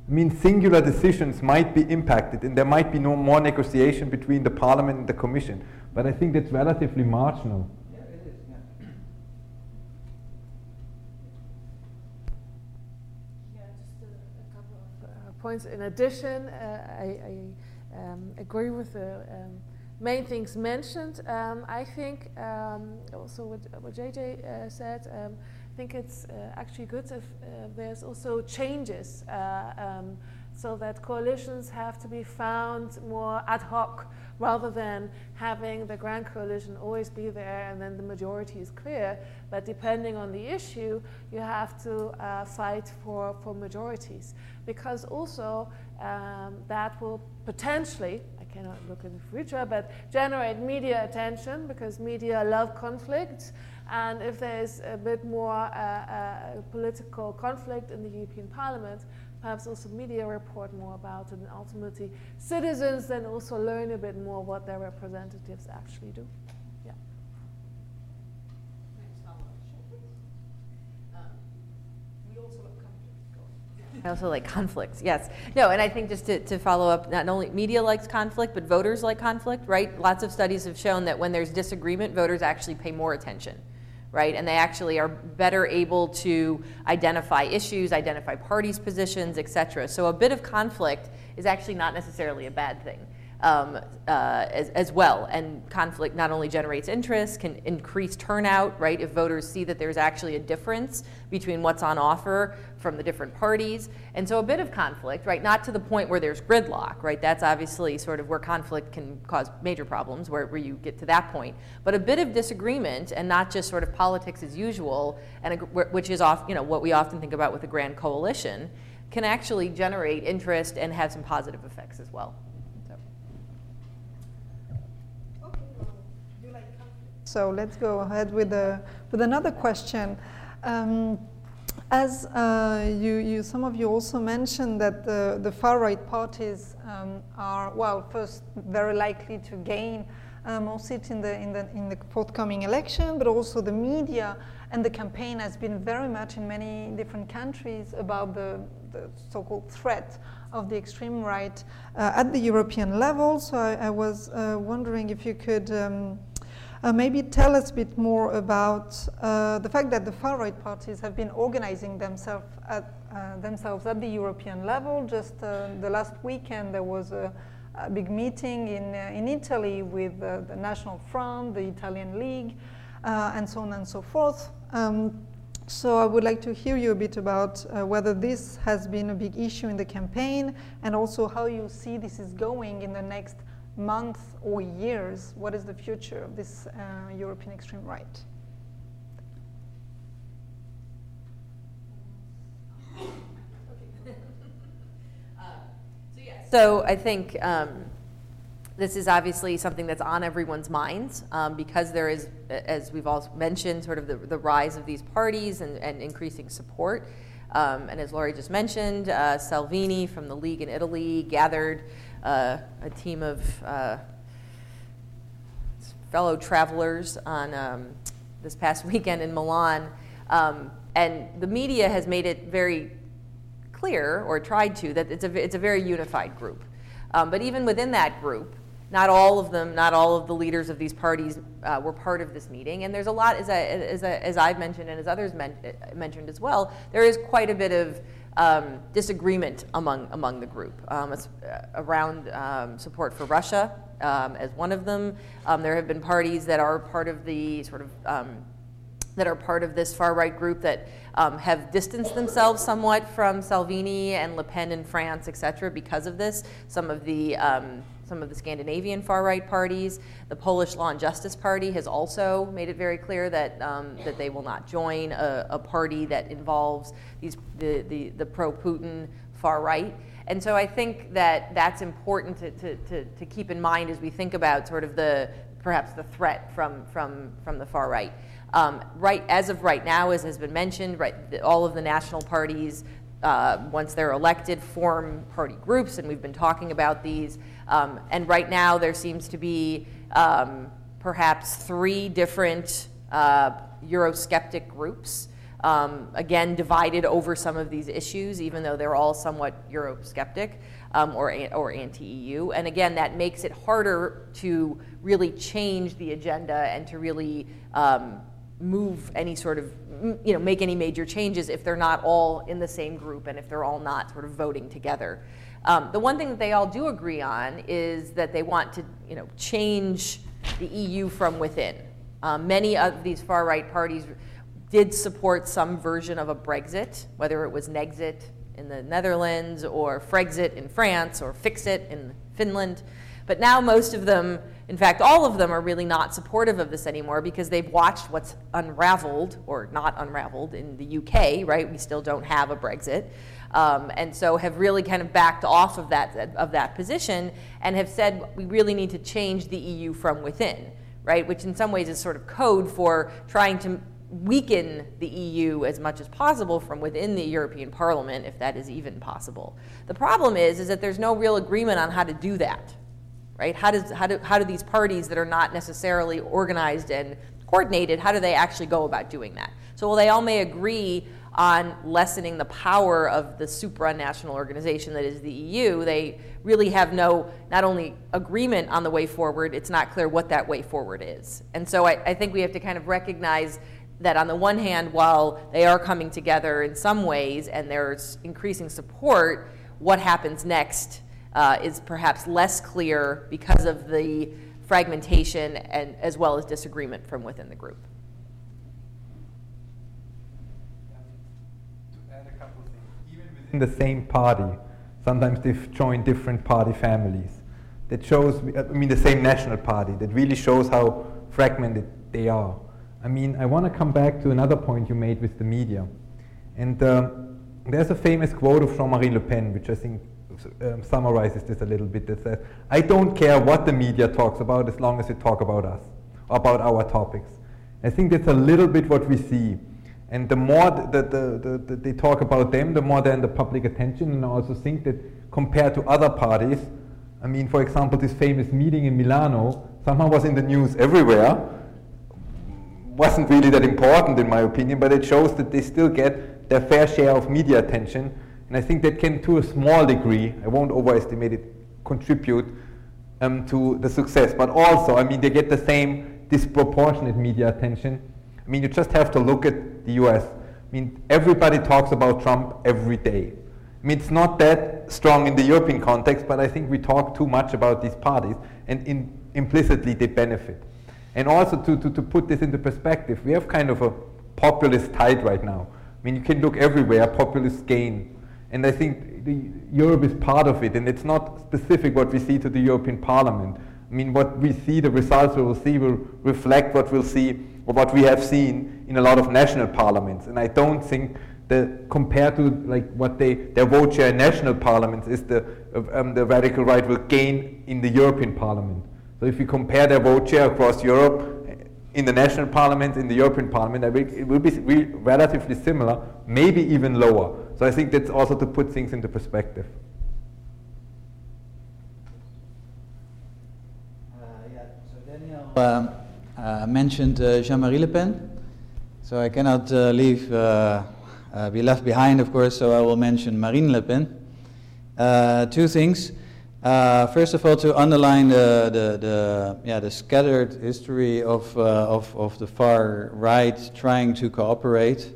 [SPEAKER 5] I mean, singular decisions might be impacted, and there might be no more negotiation between the Parliament and the Commission. But I think that's relatively marginal.
[SPEAKER 4] Yeah, it is. Yeah.
[SPEAKER 3] Yeah, just a, a couple of uh, points. In addition, uh, I, I um, agree with the um, main things mentioned. Um, I think um, also what, what Jae-Jae uh, said. I think it's uh, actually good if uh, there's also changes, uh, um, so that coalitions have to be found more ad hoc rather than having the grand coalition always be there and then the majority is clear. But depending on the issue, you have to uh, fight for, for majorities because also um, that will potentially, I cannot look in the future, but generate media attention because media love conflict. And if there's a bit more uh, uh, political conflict in the European Parliament, perhaps also media report more about it, and ultimately citizens then also learn a bit more what their representatives actually do. Yeah. [laughs]
[SPEAKER 6] I also like conflicts, yes. No, and I think just to, to follow up, not only media likes conflict, but voters like conflict, right? Lots of studies have shown that when there's disagreement, voters actually pay more attention, right? And they actually are better able to identify issues, identify parties' positions, et cetera. So a bit of conflict is actually not necessarily a bad thing um, uh, as, as well. And conflict not only generates interest, can increase turnout, right? If voters see that there's actually a difference between what's on offer from the different parties. And so a bit of conflict, right? Not to the point where there's gridlock, right? That's obviously sort of where conflict can cause major problems, where, where you get to that point. But a bit of disagreement and not just sort of politics as usual, and a, which is off, you know, what we often think about with a grand coalition, can actually generate interest and have some positive effects as well.
[SPEAKER 2] So let's go ahead with, a, with another question. Um, as uh, you, you, some of you also mentioned that the, the far right parties um, are, well, first, very likely to gain uh, more seats in the, in, the, in the forthcoming election, but also the media and the campaign has been very much in many different countries about the, the so called threat of the extreme right uh, at the European level. So I, I was uh, wondering if you could. Um, uh, maybe tell us a bit more about uh, the fact that the far right parties have been organizing themselves at, uh, themselves at the European level. Just uh, the last weekend, there was a, a big meeting in, uh, in Italy with uh, the National Front, the Italian League, and so on and so forth. Um, so I would like to hear you a bit about whether this has been a big issue in the campaign and also how you see this is going in the next months or years, what is the future of this uh, European extreme right?
[SPEAKER 6] So I think um, this is obviously something that's on everyone's minds um, because there is, as we've all mentioned, sort of the, the rise of these parties and, and increasing support. Um, and as Laurie just mentioned, uh, Salvini from the League in Italy gathered uh, a team of uh, fellow travelers on um, this past [laughs] weekend in Milan. Um, and the media has made it very clear, or tried to, that it's a, it's a very unified group. Um, but even within that group, not all of them, not all of the leaders of these parties uh, were part of this meeting. And there's a lot, as, I, as, I, as I've mentioned and as others men- mentioned as well, there is quite a bit of um, disagreement among, among the group um, uh, around um, support for Russia um, as one of them. Um, there have been parties that are part of the sort of um, that are part of this far right group that have distanced themselves somewhat from Salvini and Le Pen in France, et cetera, because of this. Some of the some of the Scandinavian far right parties, the Polish Law and Justice Party has also made it very clear that um, that they will not join a, a party that involves these the the, the pro Putin far right. And so I think that that's important to, to, to, to, keep in mind as we think about sort of the perhaps the threat from, from, from the far right. Um, right as of right now, as has been mentioned, right, all of the national parties, uh, once they're elected, form party groups, and we've been talking about these. Um, and right now, there seems to be um, perhaps three different uh, Eurosceptic groups. Um, again, divided over some of these issues, even though they're all somewhat Eurosceptic um, or, or anti EU. And again, that makes it harder to really change the agenda and to really um, move any sort of, you know, make any major changes if they're not all in the same group and if they're all not sort of voting together. Um, the one thing that they all do agree on is that they want to, you know, change the EU from within. Um, many of these far right parties did support some version of a Brexit, whether it was Nexit in the Netherlands or Frexit in France or Fixit in Finland. But now most of them, in fact, all of them are really not supportive of this anymore because they've watched what's unraveled or not unraveled in the UK, right? We still don't have a Brexit. Um, and so have really kind of backed off of that, of that position and have said we really need to change the EU from within, right? Which in some ways is sort of code for trying to weaken the EU as much as possible from within the European Parliament, if that is even possible. The problem is, is that there's no real agreement on how to do that, right? How, does, how, do, how do these parties that are not necessarily organized and coordinated, how do they actually go about doing that? So while they all may agree on lessening the power of the supranational organization that is the EU, they really have no, not only agreement on the way forward, it's not clear what that way forward is. And so I, I think we have to kind of recognize that on the one hand, while they are coming together in some ways and there's increasing support, what happens next uh, is perhaps less clear because of the fragmentation and as well as disagreement from within the group.
[SPEAKER 5] To add a couple of things, within the same party, sometimes they've joined different party families. That shows, I mean, the same national party. That really shows how fragmented they are. I mean, I want to come back to another point you made with the media. And uh, there's a famous quote of Jean-Marie Le Pen, which I think um, summarizes this a little bit, that says, I don't care what the media talks about as long as they talk about us, about our topics. I think that's a little bit what we see. And the more that the, the, the, they talk about them, the more they're in the public attention. And I also think that compared to other parties, I mean, for example, this famous meeting in Milano somehow was in the news everywhere wasn't really that important in my opinion, but it shows that they still get their fair share of media attention. And I think that can, to a small degree, I won't overestimate it, contribute um, to the success. But also, I mean, they get the same disproportionate media attention. I mean, you just have to look at the US. I mean, everybody talks about Trump every day. I mean, it's not that strong in the European context, but I think we talk too much about these parties, and in, implicitly they benefit. And also to, to, to put this into perspective, we have kind of a populist tide right now. I mean, you can look everywhere, populists gain. And I think the, Europe is part of it, and it's not specific what we see to the European Parliament. I mean, what we see, the results we will see will reflect what we'll see, what we have seen in a lot of national parliaments. And I don't think that compared to like what they, their vote share in national parliaments is the, um, the radical right will gain in the European Parliament. So if you compare their vote share across Europe, in the national parliament, in the European Parliament, it will be relatively similar, maybe even lower. So I think that's also to put things into perspective.
[SPEAKER 4] Uh, yeah, so Daniel um, mentioned uh, Jean-Marie Le Pen. So I cannot uh, leave, uh, uh, be left behind, of course, so I will mention Marine Le Pen. two things. Uh, first of all, to underline the, the, the, yeah, the scattered history of, uh, of, of the far right trying to cooperate,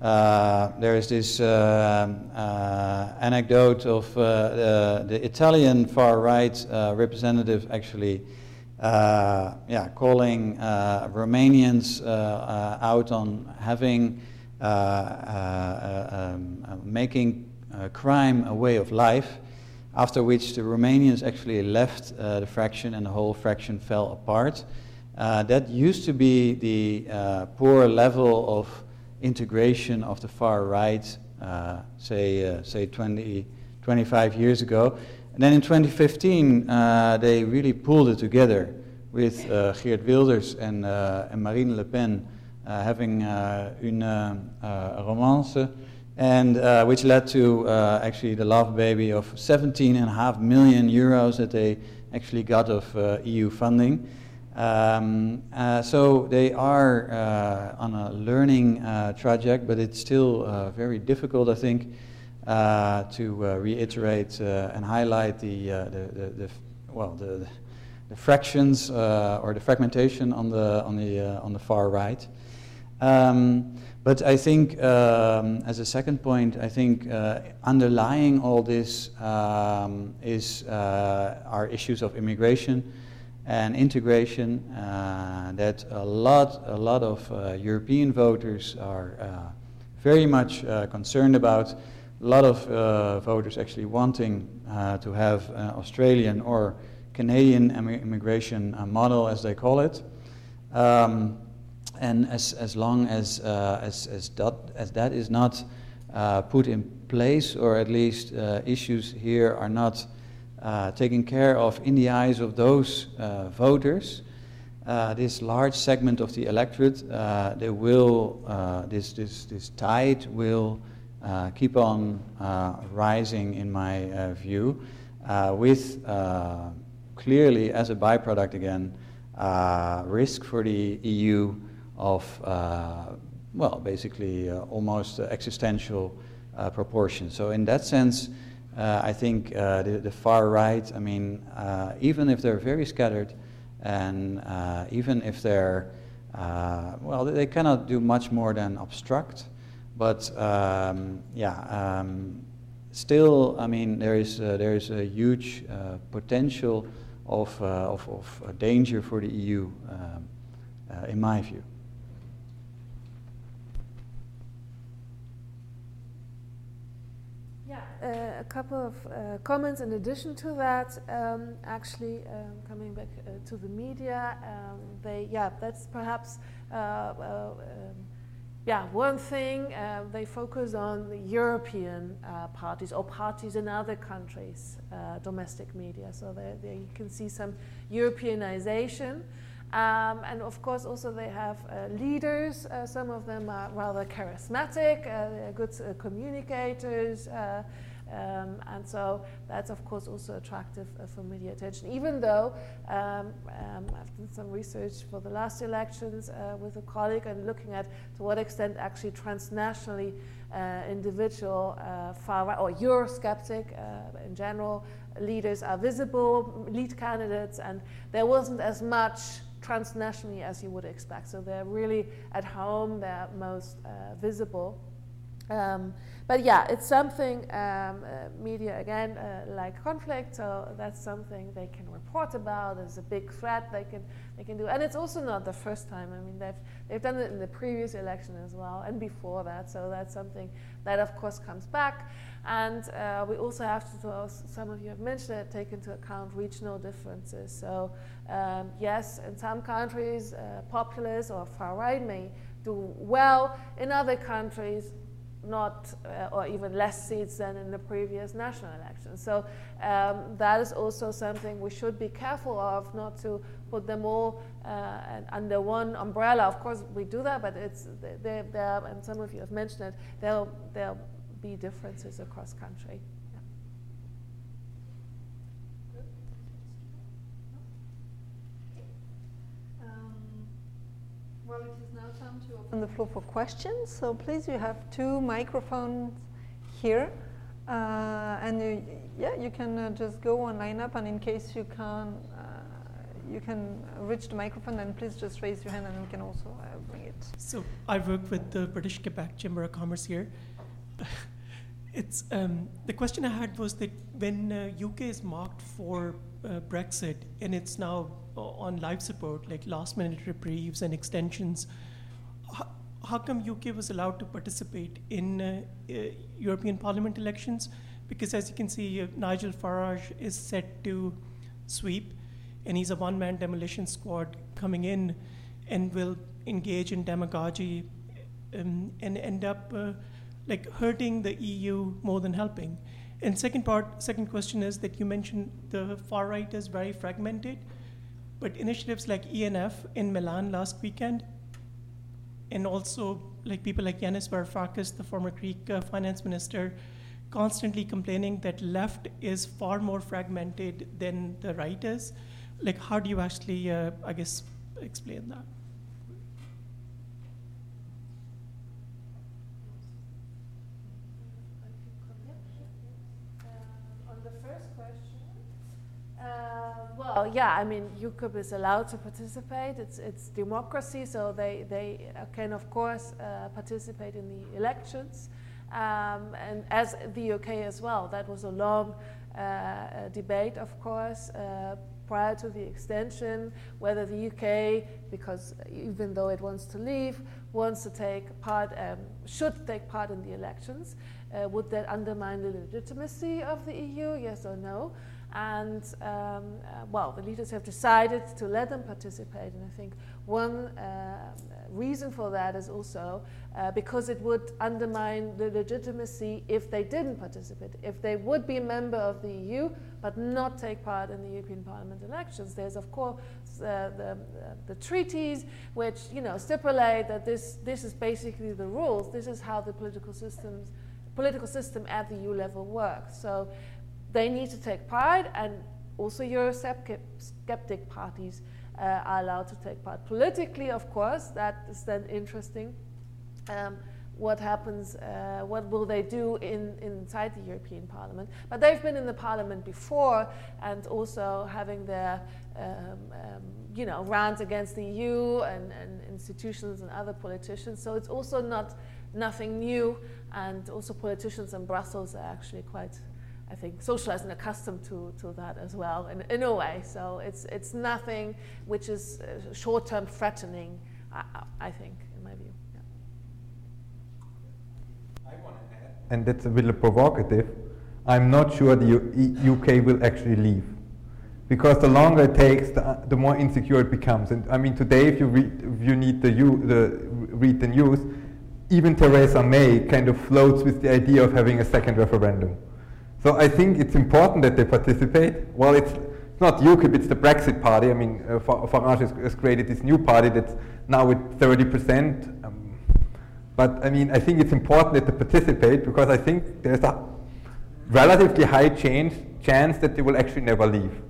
[SPEAKER 4] uh, there is this uh, uh, anecdote of uh, the, Italian far right representative actually uh, yeah, calling uh, Romanians uh, uh out on having, uh, uh, um, making crime a way of life, after which the Romanians actually left the fraction and the whole fraction fell apart. that used to be the poor level of integration of the far right, say, say 20, 25 years ago. And then in 2015, uh, they really pulled it together with uh, Geert Wilders and, uh, and Marine Le Pen uh, having uh, une uh, romance, and which led to actually the love baby of 17.5 million euros that they actually got of EU funding. Um, so they are on a learning trajectory, but it's still very difficult, I think, to uh, reiterate uh, and highlight the, the, the, the, well, the, the fractions or the fragmentation on the, on the, on the far right. Um, but I think, um, as a second point, I think uh, underlying all this um, is uh, our issues of immigration and integration. Uh, that a lot, a lot of European voters are very much concerned about a lot of uh, voters actually wanting uh, to have an Australian or Canadian immigration uh, model, as they call it. Um, and as, as long as, uh, as, as, that, as that is not uh, put in place, or at least uh, issues here are not taken care of in the eyes of those voters, this large segment of the electorate, they will, this, this, this tide will uh, keep on uh, rising, in my uh, view, with clearly, as a byproduct again, risk for the EU of, well, basically almost existential proportions. So, in that sense, uh, I think uh, the, the, far right, I mean, uh, even if they're very scattered and even if they're, well, they cannot do much more than obstruct, but um, yeah, um, still, I mean, there is uh, there is a huge uh, potential of, uh, of, of danger for the EU, um, uh, in my view.
[SPEAKER 3] Yeah, uh, a couple of comments in addition to that. Um, actually, um, coming back to the media, um, they yeah, that's perhaps. Yeah, one thing, uh, they focus on the European uh, parties or parties in other countries, uh, domestic media. So there, there, you can see some Europeanization. Um, and of course, also they have uh, leaders. Uh, some of them are rather charismatic, uh, they're good communicators. Um, and so that's of course also attractive uh, for media attention. Even though um, um, I've done some research for the last elections uh, with a colleague and looking at to what extent actually transnationally uh, individual uh, far right or Eurosceptic uh, in general leaders are visible, lead candidates, and there wasn't as much transnationally as you would expect. So they're really at home, they're most uh, visible. Um, but yeah, it's something um, uh, media again uh, like conflict. So that's something they can report about. There's a big threat they can they can do, and it's also not the first time. I mean, they've they've done it in the previous election as well, and before that. So that's something that of course comes back. And uh, we also have to, some of you have mentioned it, take into account regional differences. So um, yes, in some countries, uh, populists or far right may do well. In other countries, not uh, or even less seats than in the previous national elections. So um, that is also something we should be careful of, not to put them all uh, under one umbrella. Of course, we do that, but it's there, and some of you have mentioned it. There'll there'll be differences across country.
[SPEAKER 2] Um, well, it is now time to open the floor for questions. So please, you have two microphones here. Uh, and you, yeah, you can uh, just go and line up. And in case you can, uh, you can reach the microphone, then please just raise your hand, and we can also uh, bring it.
[SPEAKER 7] So I work with the British Quebec Chamber of Commerce here. [laughs] it's um, the question I had was that when UK uh, is marked for uh, Brexit, and it's now on life support, like last minute reprieves and extensions. How, how come UK was allowed to participate in uh, uh, European Parliament elections? Because as you can see, uh, Nigel Farage is set to sweep, and he's a one man demolition squad coming in and will engage in demagogy um, and end up uh, like hurting the EU more than helping. And second part, second question is that you mentioned the far right is very fragmented, but initiatives like ENF in Milan last weekend, and also like people like Yanis Varoufakis, the former Greek uh, finance minister, constantly complaining that left is far more fragmented than the right is. Like, how do you actually, uh, I guess, explain that?
[SPEAKER 3] Well, yeah, I mean, UKIP is allowed to participate. It's, it's democracy, so they, they can, of course, uh, participate in the elections. Um, and as the UK as well, that was a long uh, debate, of course, uh, prior to the extension, whether the UK, because even though it wants to leave, wants to take part, um, should take part in the elections. Uh, would that undermine the legitimacy of the EU, yes or no? And um, uh, well, the leaders have decided to let them participate. And I think one uh, reason for that is also uh, because it would undermine the legitimacy if they didn't participate. If they would be a member of the EU but not take part in the European Parliament elections, there's of course the, the treaties which you know stipulate that this, this is basically the rules. This is how the political systems political system at the EU level works. So they need to take part, and also Eurosceptic parties uh, are allowed to take part. Politically, of course, that is then interesting. Um, what happens, uh, what will they do in, inside the European Parliament. But they've been in the Parliament before and also having their, um, um, you know, rants against the EU and, and, institutions and other politicians. So it's also not nothing new, and also politicians in Brussels are actually quite I think, socialized and accustomed to, to that as well in, in a way. So it's, it's nothing which is uh, short term threatening, I, I, think, in my view. Yeah.
[SPEAKER 5] I want to add, and that's a little provocative, I'm not sure the U- UK will actually leave. Because the longer it takes, the, the more insecure it becomes. And I mean, today, if you, read, if you need the, the, read the news, even Theresa May kind of floats with the idea of having a second referendum. So I think it's important that they participate. Well, it's not UKIP, it's the Brexit party. I mean, uh, Farage has, has, created this new party that's now with 30%. Um, but I mean, I think it's important that they participate because I think there's a relatively high change, chance that they will actually never leave.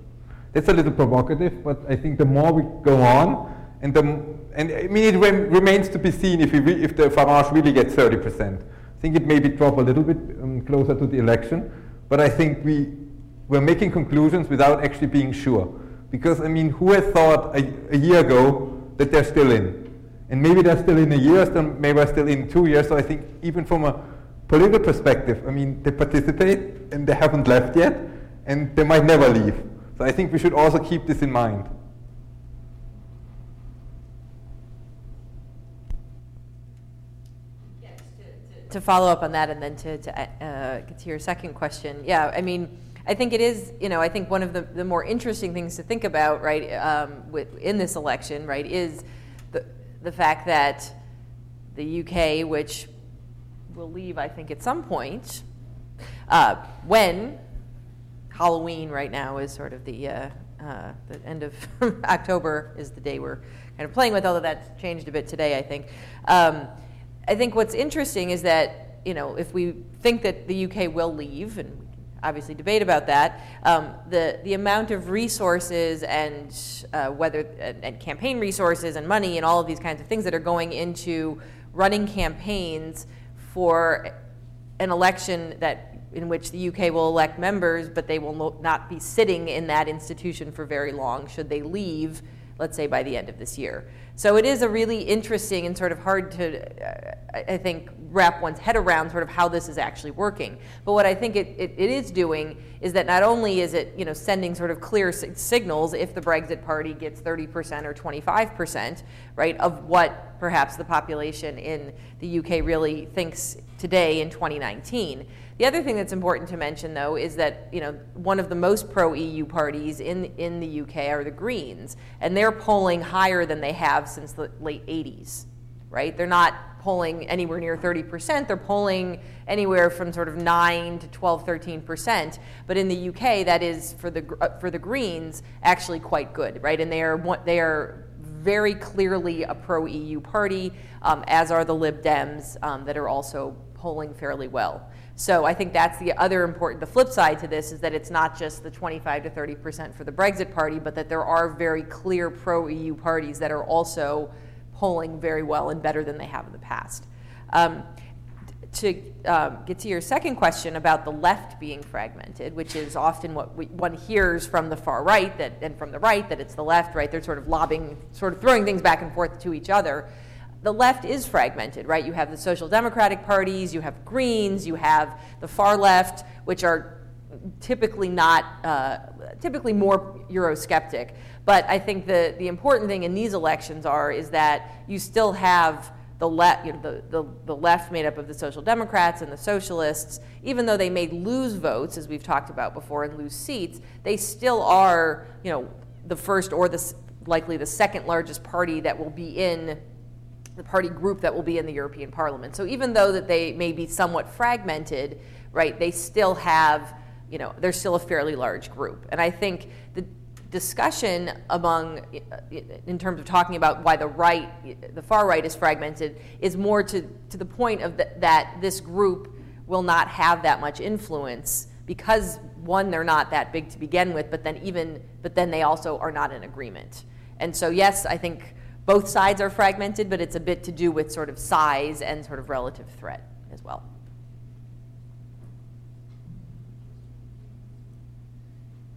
[SPEAKER 5] That's a little provocative, but I think the more we go on, and the, and I mean, it rem remains to be seen if, re if the Farage really gets 30%. I think it maybe drop a little bit um, closer to the election, but I think we, we're making conclusions without actually being sure. Because, I mean, who had thought a, a year ago that they're still in? And maybe they're still in a year, maybe they're still in two years. So I think even from a political perspective, I mean, they participate and they haven't left yet, and they might never leave. So I think we should also keep this in mind.
[SPEAKER 6] To follow up on that and then to, to uh, get to your second question, yeah, I mean, I think it is, you know, I think one of the, the more interesting things to think about, right, um, with, in this election, right, is the, the fact that the UK, which will leave, I think, at some point, uh, when Halloween right now is sort of the, uh, uh, the end of [laughs] October is the day we're kind of playing with, although that's changed a bit today, I think. Um, I think what's interesting is that, you know, if we think that the UK will leave, and we can obviously debate about that, um, the, the amount of resources and uh, whether, and, and campaign resources and money and all of these kinds of things that are going into running campaigns for an election that in which the UK will elect members, but they will not be sitting in that institution for very long should they leave let's say by the end of this year. So it is a really interesting and sort of hard to, uh, I think, wrap one's head around sort of how this is actually working. But what I think it, it, it is doing is that not only is it you know sending sort of clear signals if the Brexit Party gets 30% or 25%, right, of what perhaps the population in the UK really thinks today in 2019 the other thing that's important to mention, though, is that you know one of the most pro-EU parties in in the UK are the Greens, and they're polling higher than they have since the late 80s. Right? They're not polling anywhere near 30%. They're polling anywhere from sort of 9 to 12, 13%. But in the UK, that is for the uh, for the Greens actually quite good, right? And they are they are very clearly a pro-EU party, um, as are the Lib Dems um, that are also polling fairly well. So I think that's the other important, the flip side to this is that it's not just the 25 to 30 percent for the Brexit party, but that there are very clear pro EU parties that are also polling very well and better than they have in the past. Um, to um, get to your second question about the left being fragmented, which is often what we, one hears from the far right that, and from the right that it's the left, right? They're sort of lobbing, sort of throwing things back and forth to each other the left is fragmented, right? You have the social democratic parties, you have Greens, you have the far left, which are typically not, uh, typically more Eurosceptic. But I think the, the important thing in these elections are is that you still have the, left, you know, the, the, the left made up of the social democrats and the socialists, even though they may lose votes, as we've talked about before, and lose seats, they still are, you know, the first or the likely the second largest party that will be in the party group that will be in the European Parliament. So even though that they may be somewhat fragmented, right, they still have, you know, they're still a fairly large group. And I think the discussion among, in terms of talking about why the right, the far right is fragmented, is more to, to the point of the, that this group will not have that much influence because one, they're not that big to begin with, but then even, but then they also are not in agreement. And so yes, I think both sides are fragmented, but it's a bit to do with sort of size and sort of relative threat as well.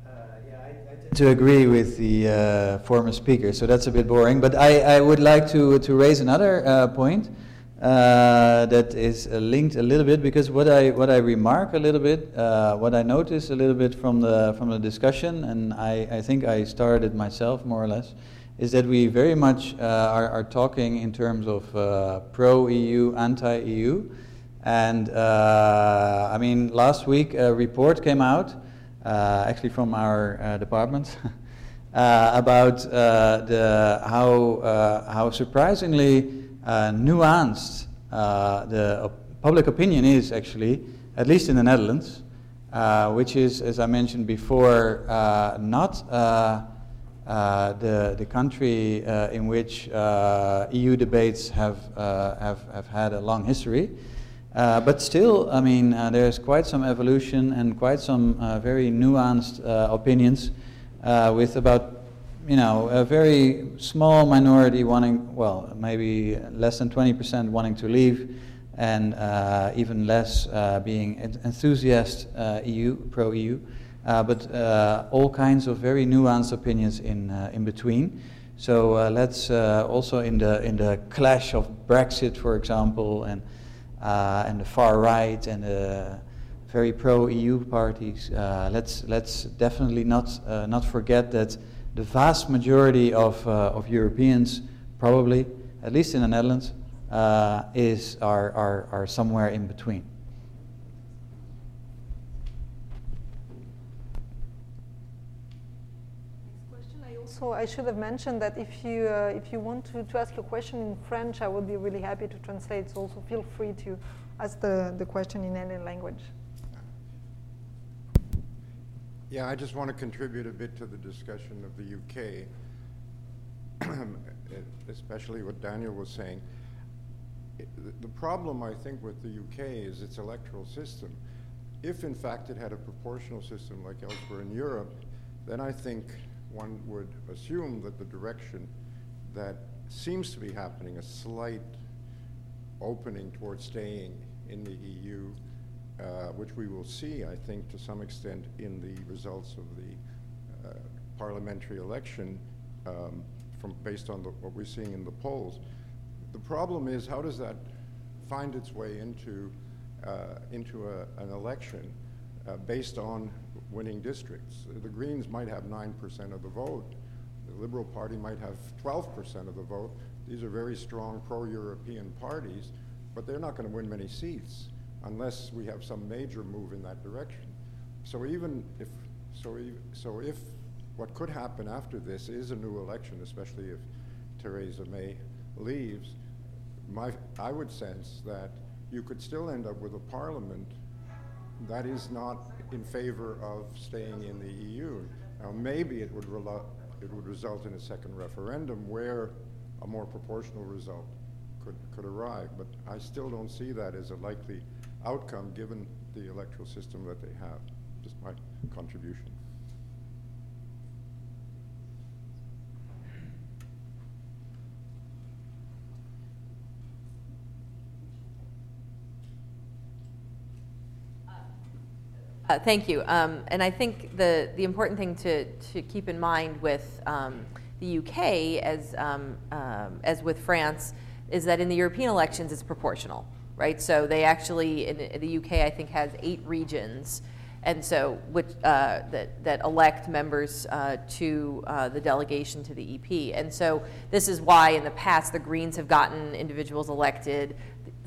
[SPEAKER 4] Uh, to agree with the uh, former speaker, so that's a bit boring. But I, I would like to, to raise another uh, point uh, that is uh, linked a little bit because what I, what I remark a little bit, what I notice a little bit from the, from the discussion, and I, I think I started myself more or less, is that we very much uh, are, are, talking in terms of uh, pro EU, anti EU. And uh, I mean, last week a report came out, uh, actually from our uh, department, [laughs] uh, about the, how, how surprisingly nuanced the public opinion is, actually, at least in the Netherlands, which is, as I mentioned before, not the, the country uh, in which uh, EU debates have, uh, have, have had a long history. Uh, but still, I mean, there's quite some evolution and quite some very nuanced opinions with about you know, a very small minority wanting, well, maybe less than 20% wanting to leave, and uh, even less uh, being enthusiast uh, EU, pro EU uh, but uh, all kinds of very nuanced opinions in, uh, in between. So uh, let's uh, also in the, in the clash of Brexit, for example, and, uh, and the far right and the very pro-EU parties, let's, let's definitely not, not forget that the vast majority of, of Europeans, probably, at least in the Netherlands, is, are, are, are somewhere in between.
[SPEAKER 2] Also, I should have mentioned that if you, uh, if you want to, to ask your question in French, I would be really happy to translate. So also feel free to ask the, the question in any language.
[SPEAKER 8] Yeah, I just want to contribute a bit to the discussion of the UK, [clears throat] especially what Daniel was saying. the problem, I think, with the UK is its electoral system. If, in fact, it had a proportional system like elsewhere in Europe, then I think one would assume that the direction that seems to be happening, a slight opening towards staying in the EU, uh, which we will see, I think, to some extent in the results of the uh, parliamentary election, um, from based on the, what we're seeing in the polls. The problem is how does that find its way into uh, into a, an election uh, based on winning districts? The Greens might have nine percent of the vote. The Liberal Party might have 12% of the vote. These are very strong pro-European parties, but they're not going to win many seats unless we have some major move in that direction. So even if so, so if what could happen after this is a new election, especially if Theresa May leaves, my, I would sense that you could still end up with a parliament that is not in favor of staying in the EU. Now, maybe it would, it would result in a second referendum where a more proportional result could, could arrive, but I still don't see that as a likely outcome given the electoral system that they have. Just my contribution.
[SPEAKER 6] Uh, thank you. Um, and I think the, the important thing to, to keep in mind with um, the UK, as, um, um, as with France, is that in the European elections it's proportional, right? So they actually, in, the UK, I think has eight regions, and so which, uh, that, that elect members uh, to uh, the delegation to the EP. And so this is why in the past the Greens have gotten individuals elected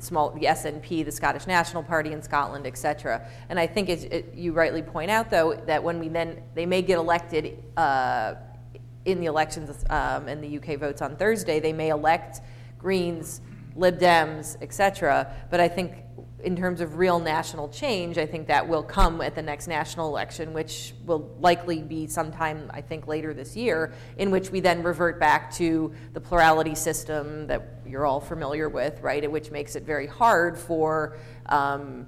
[SPEAKER 6] small, the SNP, the Scottish National Party in Scotland, et cetera. And I think you rightly point out, though, that when we then, they may get elected uh, in the elections um, and the UK votes on Thursday, they may elect Greens, Lib Dems, et cetera. But I think in terms of real national change, I think that will come at the next national election, which will likely be sometime, I think, later this year, in which we then revert back to the plurality system that you're all familiar with, right? Which makes it very hard for um,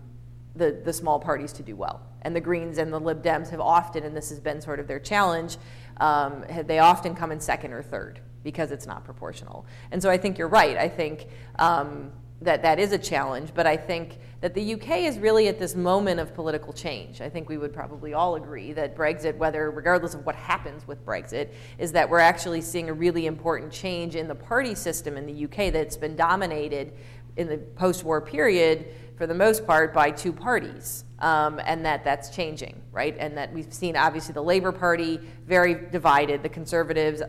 [SPEAKER 6] the, the small parties to do well. And the Greens and the Lib Dems have often, and this has been sort of their challenge, um, they often come in second or third because it's not proportional. And so I think you're right. I think um, that that is a challenge, but I think that the UK is really at this moment of political change. I think we would probably all agree that Brexit, whether regardless of what happens with Brexit, is that we're actually seeing a really important change in the party system in the UK that's been dominated in the post-war period for the most part by two parties. Um, and that that's changing, right? And that we've seen obviously the Labour Party very divided. The Conservatives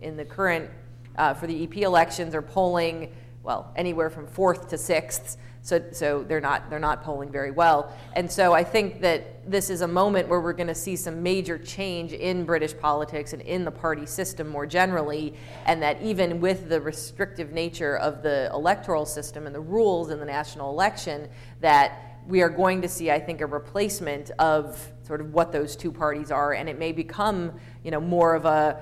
[SPEAKER 6] in the current uh, for the EP elections are polling well, anywhere from fourth to sixth. So, so they're not they're not polling very well, and so I think that this is a moment where we're going to see some major change in British politics and in the party system more generally, and that even with the restrictive nature of the electoral system and the rules in the national election, that we are going to see, I think, a replacement of sort of what those two parties are, and it may become, you know, more of a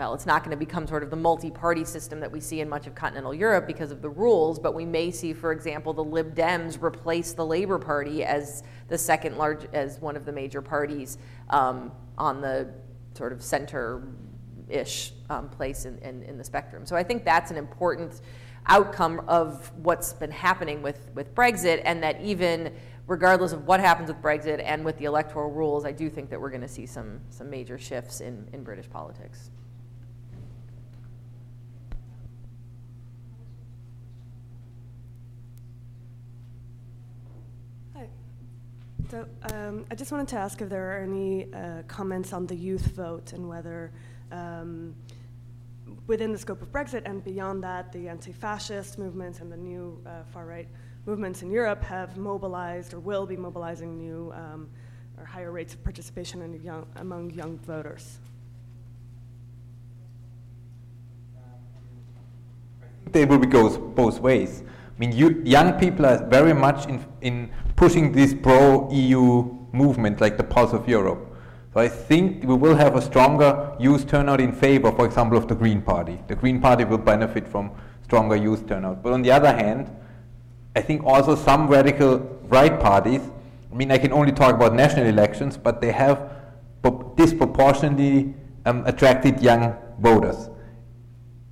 [SPEAKER 6] well, it's not going to become sort of the multi-party system that we see in much of continental Europe because of the rules, but we may see, for example, the Lib Dems replace the Labour Party as the second large, as one of the major parties um, on the sort of center-ish um, place in, in, in the spectrum. So I think that's an important outcome of what's been happening with, with Brexit, and that even regardless of what happens with Brexit and with the electoral rules, I do think that we're going to see some, some major shifts in, in British politics.
[SPEAKER 9] So um, I just wanted to ask if there are any uh, comments on the youth vote and whether, um, within the scope of Brexit and beyond that, the anti-fascist movements and the new uh, far-right movements in Europe have mobilized or will be mobilizing new um, or higher rates of participation young, among young voters.
[SPEAKER 5] They will go both ways. Mean, you, young people are very much in, in pushing this pro-EU movement like the pulse of Europe. So I think we will have a stronger youth turnout in favor, for example, of the Green Party. The Green Party will benefit from stronger youth turnout. But on the other hand, I think also some radical right parties, I mean, I can only talk about national elections, but they have disproportionately um, attracted young voters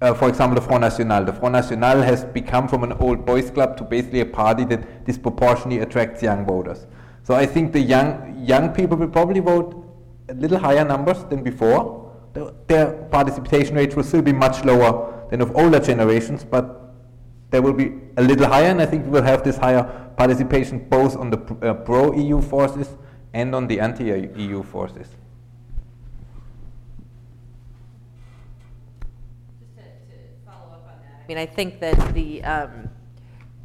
[SPEAKER 5] uh, for example, the Front National. The Front National has become from an old boys club to basically a party that disproportionately attracts young voters. So I think the young young people will probably vote a little higher numbers than before. the, their participation rate will still be much lower than of older generations, but there will be a little higher, and I think we will have this higher participation both on the uh, pro-EU forces and on the anti-EU forces.
[SPEAKER 6] Mean, I think that the um,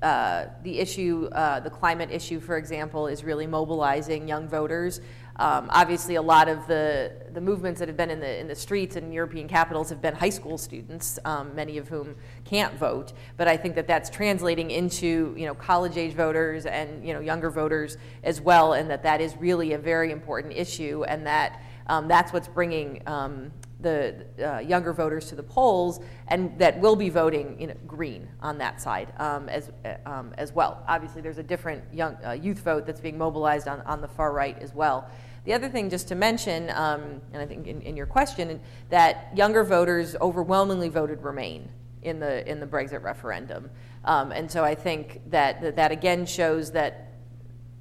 [SPEAKER 6] uh, the issue, uh, the climate issue, for example, is really mobilizing young voters. Um, obviously, a lot of the, the movements that have been in the, in the streets in European capitals have been high school students, um, many of whom can't vote. But I think that that's translating into you know, college age voters and you know, younger voters as well, and that that is really a very important issue, and that um, that's what's bringing um, the uh, younger voters to the polls and that will be voting you know, green on that side um, as, uh, um, as well. Obviously, there's a different young, uh, youth vote that's being mobilized on, on the far right as well. The other thing, just to mention, um, and I think in, in, your question, that younger voters overwhelmingly voted Remain in the in the Brexit referendum, um, and so I think that, that that again shows that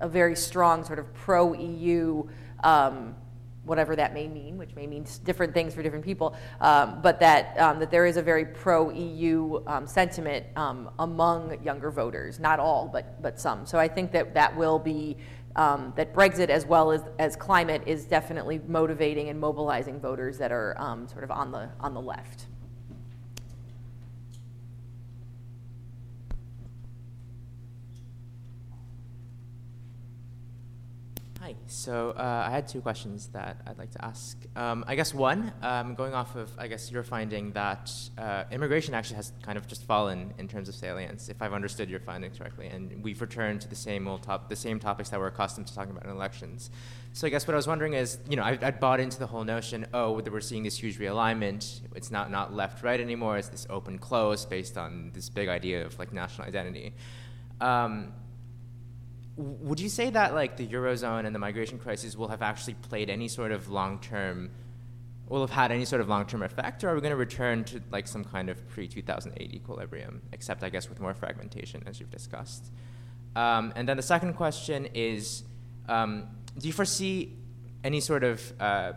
[SPEAKER 6] a very strong sort of pro-EU um, whatever that may mean, which may mean different things for different people, um, but that, um, that there is a very pro EU um, sentiment um, among younger voters. Not all, but, but some. So I think that that will be, um, that Brexit as well as, as climate is definitely motivating and mobilizing voters that are um, sort of on the, on the left.
[SPEAKER 10] Hi. So uh, I had two questions that I'd like to ask. Um, I guess one, um, going off of, I guess you're finding that uh, immigration actually has kind of just fallen in terms of salience, if I've understood your findings correctly, and we've returned to the same old top, the same topics that we're accustomed to talking about in elections. So I guess what I was wondering is, you know, I, I bought into the whole notion, oh, that we're seeing this huge realignment. It's not not left right anymore. It's this open close based on this big idea of like national identity. Um, would you say that like the eurozone and the migration crisis will have actually played any sort of long-term will have had any sort of long-term effect or are we going to return to like some kind of pre-2008 equilibrium except i guess with more fragmentation as you've discussed? Um, and then the second question is um, do you foresee any sort of uh,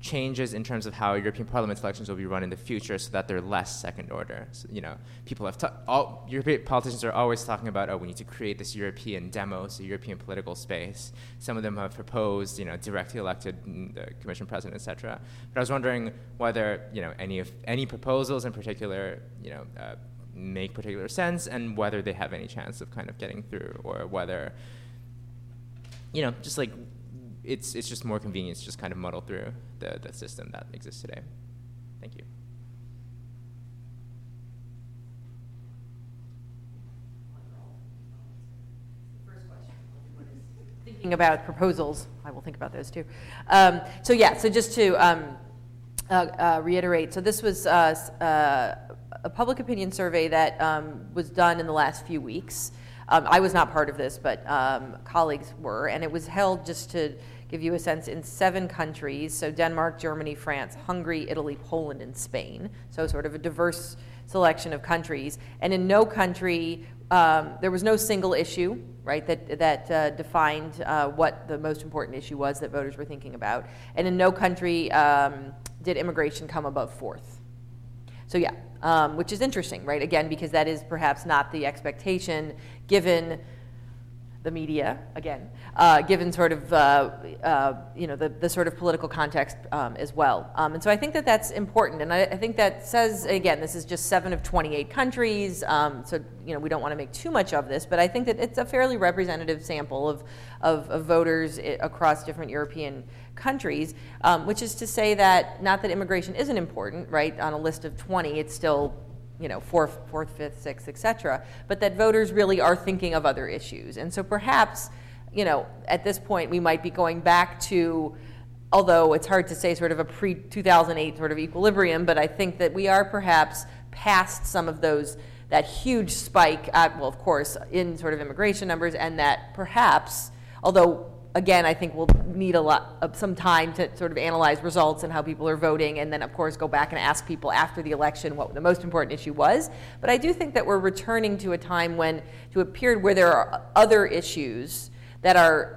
[SPEAKER 10] changes in terms of how European Parliament elections will be run in the future so that they're less second order. So, you know, people have ta- all European politicians are always talking about, oh, we need to create this European demos, a European political space. Some of them have proposed, you know, directly elected the Commission president, etc. But I was wondering whether, you know, any of any proposals in particular, you know. Uh, make particular sense and whether they have any chance of kind of getting through or whether you know just like it's it's just more convenient to just kind of muddle through the, the system that exists today. Thank you.
[SPEAKER 6] Thinking about proposals, I will think about those too. Um, so yeah, so just to um, uh, uh, reiterate, so this was uh, uh a public opinion survey that um, was done in the last few weeks. Um, I was not part of this, but um, colleagues were, and it was held just to give you a sense in seven countries so Denmark, Germany, France, Hungary, Italy, Poland, and Spain. So, sort of a diverse selection of countries. And in no country, um, there was no single issue, right, that, that uh, defined uh, what the most important issue was that voters were thinking about. And in no country um, did immigration come above fourth. So, yeah, um, which is interesting, right? Again, because that is perhaps not the expectation given the media again, uh, given sort of uh, uh, you know the, the sort of political context um, as well. Um, and so I think that that's important, and I, I, think that says again this is just seven of 28 countries, um, so you know we don't want to make too much of this, but I think that it's a fairly representative sample of of, of voters across different European countries, um, which is to say that not that immigration isn't important, right? On a list of 20, it's still you know, fourth, fourth, fifth, sixth, et cetera, but that voters really are thinking of other issues. And so perhaps, you know, at this point we might be going back to, although it's hard to say sort of a pre 2008 sort of equilibrium, but I think that we are perhaps past some of those, that huge spike, at, well, of course, in sort of immigration numbers, and that perhaps, although again, I think we'll need a lot of some time to sort of analyze results and how people are voting, and then of course go back and ask people after the election what the most important issue was. But I do think that we're returning to a time when, to a period where there are other issues that are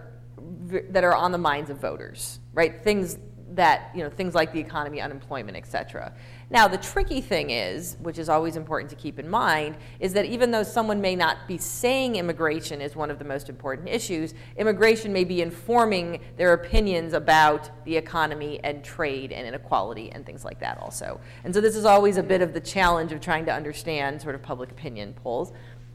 [SPEAKER 6] that are on the minds of voters, right? Things that you know things like the economy, unemployment, et cetera. Now, the tricky thing is, which is always important to keep in mind, is that even though someone may not be saying immigration is one of the most important issues, immigration may be informing their opinions about the economy and trade and inequality and things like that also. And so this is always a bit of the challenge of trying to understand sort of public opinion polls.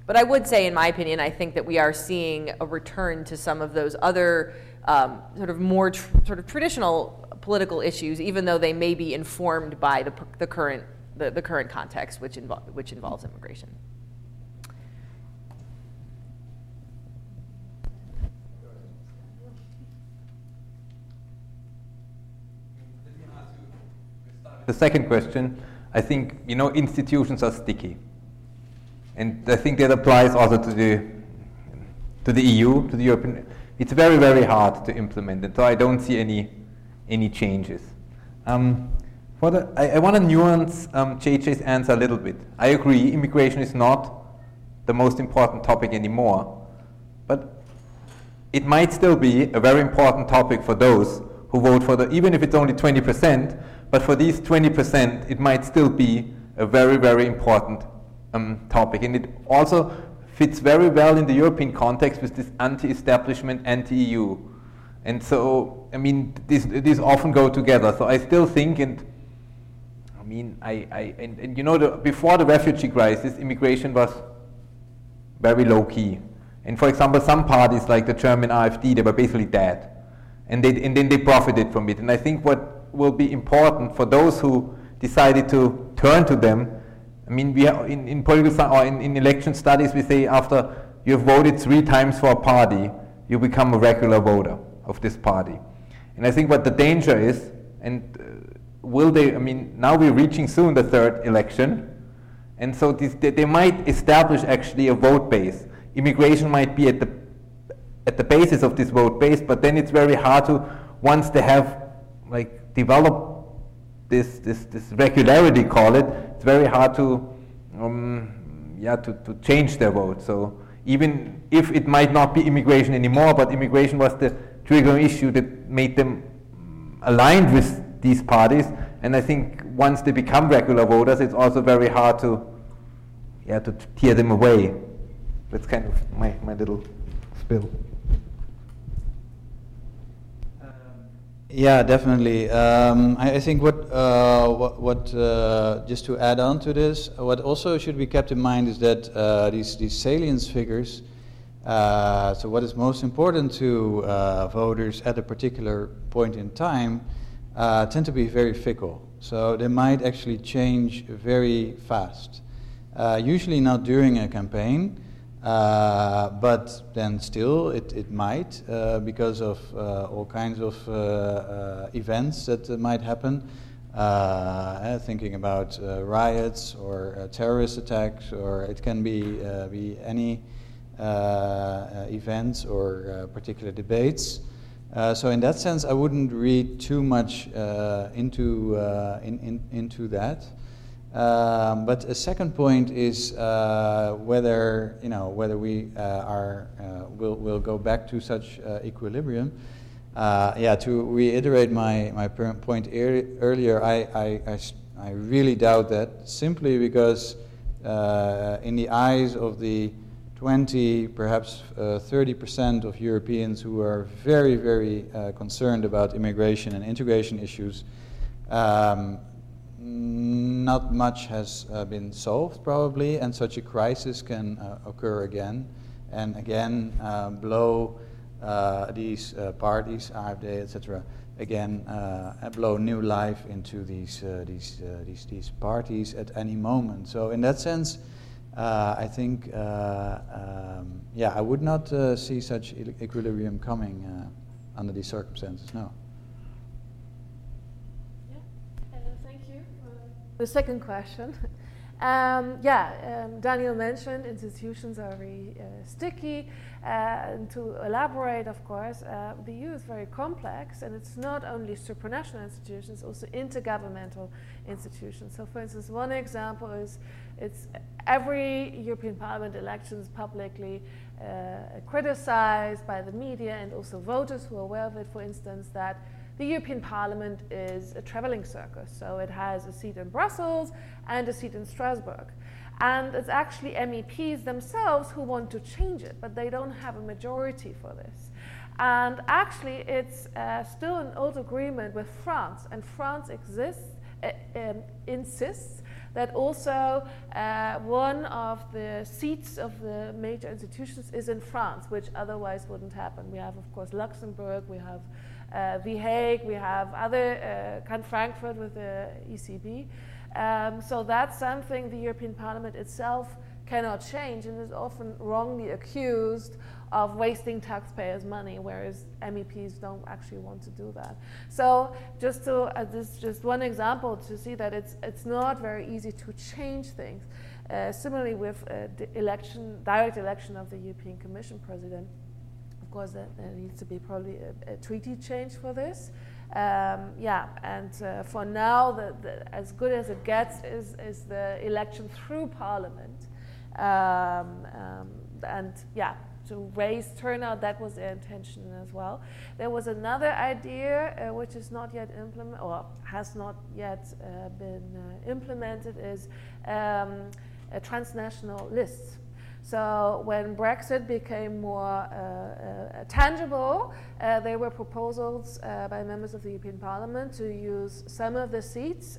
[SPEAKER 6] But I would say, in my opinion, I think that we are seeing a return to some of those other um, sort of more tr- sort of traditional political issues, even though they may be informed by the, the current the, the current context, which, invo- which involves immigration.
[SPEAKER 5] The second question, I think you know institutions are sticky, and I think that applies also to the to the EU, to the European. It's very very hard to implement, and so I don't see any any changes. Um, for the, I, I want to nuance um, Jae-Jae's answer a little bit. I agree, immigration is not the most important topic anymore, but it might still be a very important topic for those who vote for the, even if it's only 20%, but for these 20%, it might still be a very, very important um, topic. And it also fits very well in the European context with this anti-establishment, anti-EU and so, I mean, these, often go together. So I still think, and I mean, I, I and, and you know, the, before the refugee crisis, immigration was very low key. And for example, some parties like the German AfD, they were basically dead. And, they, and then they profited from it. And I think what will be important for those who decided to turn to them, I mean, we in, in political or in, in election studies, we say after you have voted three times for a party, you become a regular voter of this party. And I think what the danger is, and uh, will they, I mean, now we're reaching soon the third election, and so this, they, they might establish actually a vote base. Immigration might be at the, at the basis of this vote base, but then it's very hard to, once they have like developed this, this, this regularity, call it, it's very hard to, um, yeah, to, to change their vote. So even if it might not be immigration anymore, but immigration was the trigger issue that made them aligned with these parties. And I think once they become regular voters, it's also very hard to, yeah, to tear them away. That's kind of my, my little spill.
[SPEAKER 4] Yeah, definitely. Um, I, I, think what, uh, what, what uh, just to add on to this, what also should be kept in mind is that uh, these, these salience figures uh, so, what is most important to uh, voters at a particular point in time uh, tend to be very fickle. So, they might actually change very fast. Uh, usually not during a campaign, uh, but then still it, it might because of all kinds of events that might happen. thinking about riots or terrorist attacks, or it can be, be any uh, uh, events or uh, particular debates. so in that sense, I wouldn't read too much into in, in, into that. Um, but a second point is uh, whether you know whether we uh, are uh, will will go back to such equilibrium. yeah, to reiterate my my point er earlier, I, I, I, I, really doubt that simply because in the eyes of the 20, perhaps uh, 30% of Europeans who are very, very uh, concerned about immigration and integration issues. Um, not much has uh, been solved, probably, and such a crisis can uh, occur again and again uh, blow uh, these parties, AfD, etc., again blow new life into these, these, these, these parties at any moment. So, in that sense, uh, I think, uh, um, yeah, I would not uh, see such equilibrium coming uh, under these circumstances, no.
[SPEAKER 3] Yeah, thank you the second question. [laughs] Um, yeah, um, Daniel mentioned institutions are very uh, sticky. Uh, and to elaborate, of course, uh, the EU is very complex, and it's not only supranational institutions, also intergovernmental institutions. So, for instance, one example is it's every European Parliament election is publicly uh, criticized by the media and also voters who are aware of it, for instance, that the European Parliament is a traveling circus. So it has a seat in Brussels and a seat in Strasbourg. And it's actually MEPs themselves who want to change it, but they don't have a majority for this. And actually, it's uh, still an old agreement with France, and France exists, uh, um, insists that also uh, one of the seats of the major institutions is in France, which otherwise wouldn't happen. We have, of course, Luxembourg, we have uh, The Hague, we have other, uh, Frankfurt with the ECB. Um, so that's something the European Parliament itself cannot change and is often wrongly accused of wasting taxpayers' money, whereas MEPs don't actually want to do that. So just to uh, this just one example to see that it's it's not very easy to change things. Uh, similarly, with uh, the election, direct election of the European Commission president, of course, there, there needs to be probably a, a treaty change for this. Um, yeah, and uh, for now, the, the, as good as it gets is, is the election through Parliament. Um, um, and yeah, to raise turnout, that was their intention as well. There was another idea uh, which is not yet implemented, or has not yet uh, been uh, implemented, is um, transnational lists. So when Brexit became more uh, uh, tangible, uh, there were proposals by members of the European Parliament to use some of the seats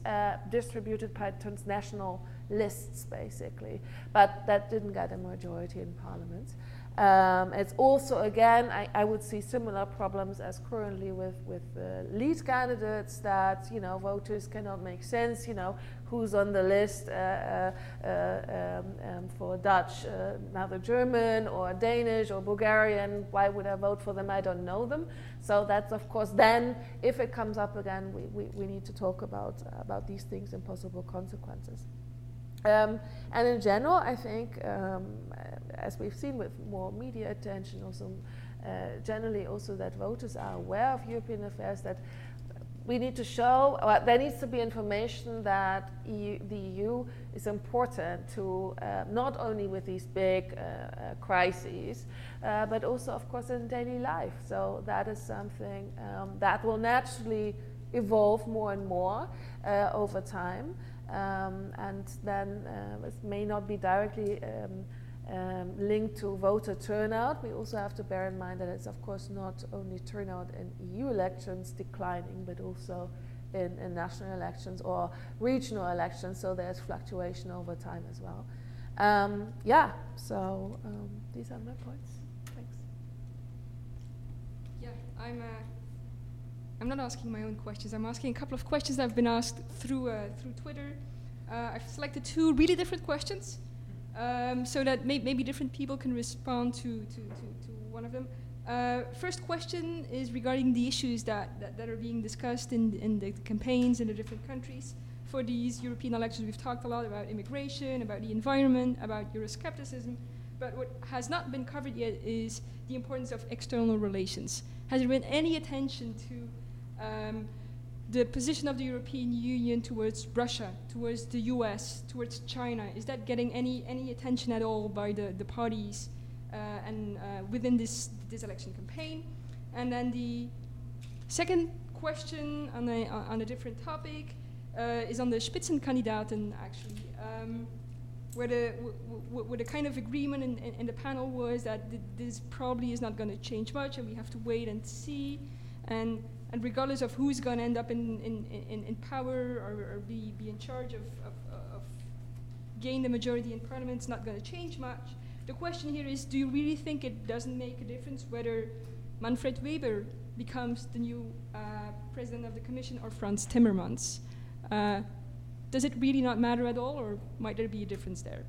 [SPEAKER 3] distributed by transnational lists, basically. But that didn't get a majority in Parliament. Um, it's also, again, I, I, would see similar problems as currently with, with uh, lead candidates that, you know, voters cannot make sense, you know, who's on the list uh, uh, um, um, for Dutch, uh, another German or Danish or Bulgarian, why would I vote for them? I don't know them. So that's, of course, then, if it comes up again, we, we, we need to talk about, about these things and possible consequences. Um, and in general, I think, um, as we've seen with more media attention, also uh, generally also that voters are aware of European affairs, that we need to show, uh, there needs to be information that EU, the EU is important to uh, not only with these big uh, uh crises, uh, but also, of course, in daily life. So that is something um, that will naturally evolve more and more over time. Um, and then uh, it may not be directly um, um, linked to voter turnout. We also have to bear in mind that it's, of course, not only turnout in EU elections declining, but also in, in national elections or regional elections, so there's fluctuation over time as well. Um, yeah, so um, these are my points. Thanks.
[SPEAKER 1] Yeah, I'm. Uh I'm not asking my own questions. I'm asking a couple of questions that have been asked through uh, through Twitter. Uh, I've selected two really different questions, um, so that may maybe different people can respond to to, to, to one of them. Uh, first question is regarding the issues that, that, that, are being discussed in, in the campaigns in the different countries. For these European elections, we've talked a lot about immigration, about the environment, about Euroscepticism, but what has not been covered yet is the importance of external relations. Has there been any attention to um, the position of the European Union towards Russia, towards the US, towards China, is that getting any, any attention at all by the, the parties uh, and uh, within this, this election campaign? And then the second question on a, on a different topic uh, is on the Spitzenkandidaten, actually. Um, where the, where the kind of agreement in, in, in the panel was that th this probably is not going to change much and we have to wait and see. And and regardless of who's going to end up in, in, in, in power or, or, be, be in charge of, of, of gain the majority in parliament, it's not going to change much. The question here is, do you really think it doesn't make a difference whether Manfred Weber becomes the new uh, president of the commission or Frans Timmermans? Uh, does it really not matter at all, or might there be a difference there?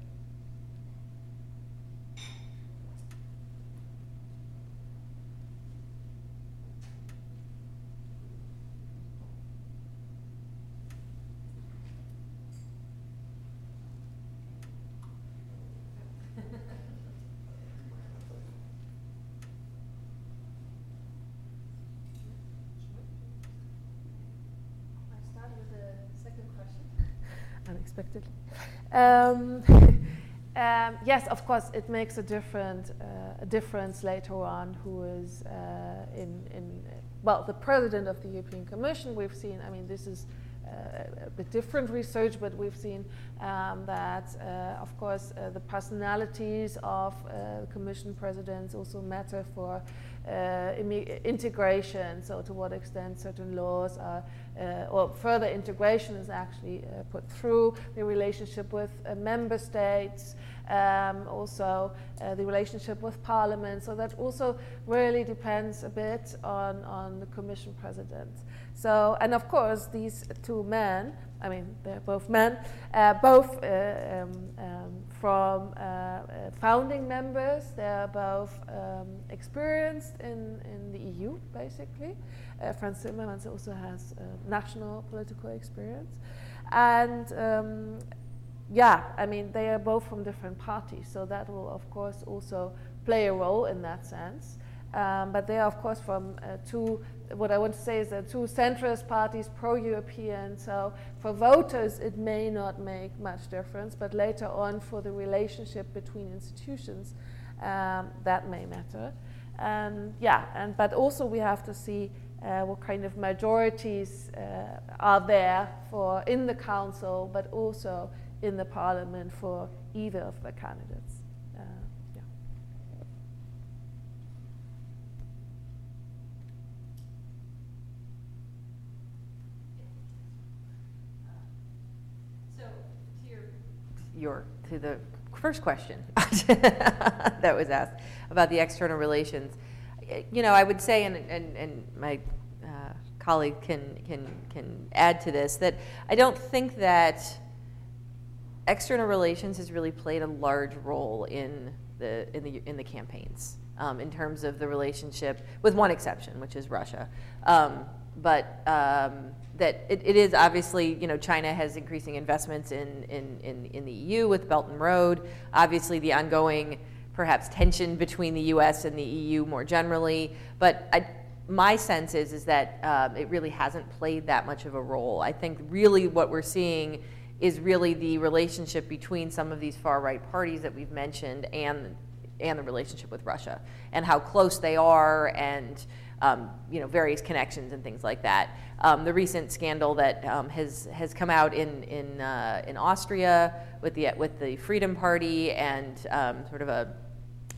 [SPEAKER 3] Um, [laughs] um, yes, of course, it makes a different uh, a difference later on who is uh, in, in well, the president of the European Commission, we've seen, I mean, this is uh, a bit different research, but we've seen um, that, uh, of course, uh, the personalities of commission presidents also matter for integration. So, to what extent certain laws are, uh, or further integration is actually put through the relationship with member states. Um, also, the relationship with Parliament. So that also really depends a bit on, on the Commission President. So, and of course, these two men, I mean, they're both men, uh, both uh, um, um, from uh, uh founding members, they're both um, experienced in, in the EU, basically. Uh, Frans Timmermans also has national political experience. And um, yeah, I mean, they are both from different parties, so that will, of course, also play a role in that sense. Um, but they are, of course, from uh, two what I want to say is that two centrist parties, pro-European, so for voters it may not make much difference, but later on for the relationship between institutions, um, that may matter. And yeah, and but also we have to see uh, what kind of majorities uh, are there for in the council, but also in the parliament for either of the candidates.
[SPEAKER 6] Your to the first question [laughs] that was asked about the external relations. You know, I would say, and, and, and my uh, colleague can, can, can add to this, that I don't think that external relations has really played a large role in the, in the, in the campaigns um, in terms of the relationship, with one exception, which is Russia. Um, but um, that it, it is obviously, you know, China has increasing investments in, in, in, in, the EU with Belt and Road. Obviously, the ongoing perhaps tension between the US and the EU more generally. But I, my sense is, is that um, it really hasn't played that much of a role. I think really what we're seeing is really the relationship between some of these far right parties that we've mentioned and, and the relationship with Russia and how close they are and um, you know, various connections and things like that. Um, the recent scandal that um, has has come out in in uh, in Austria with the with the Freedom Party and um, sort of a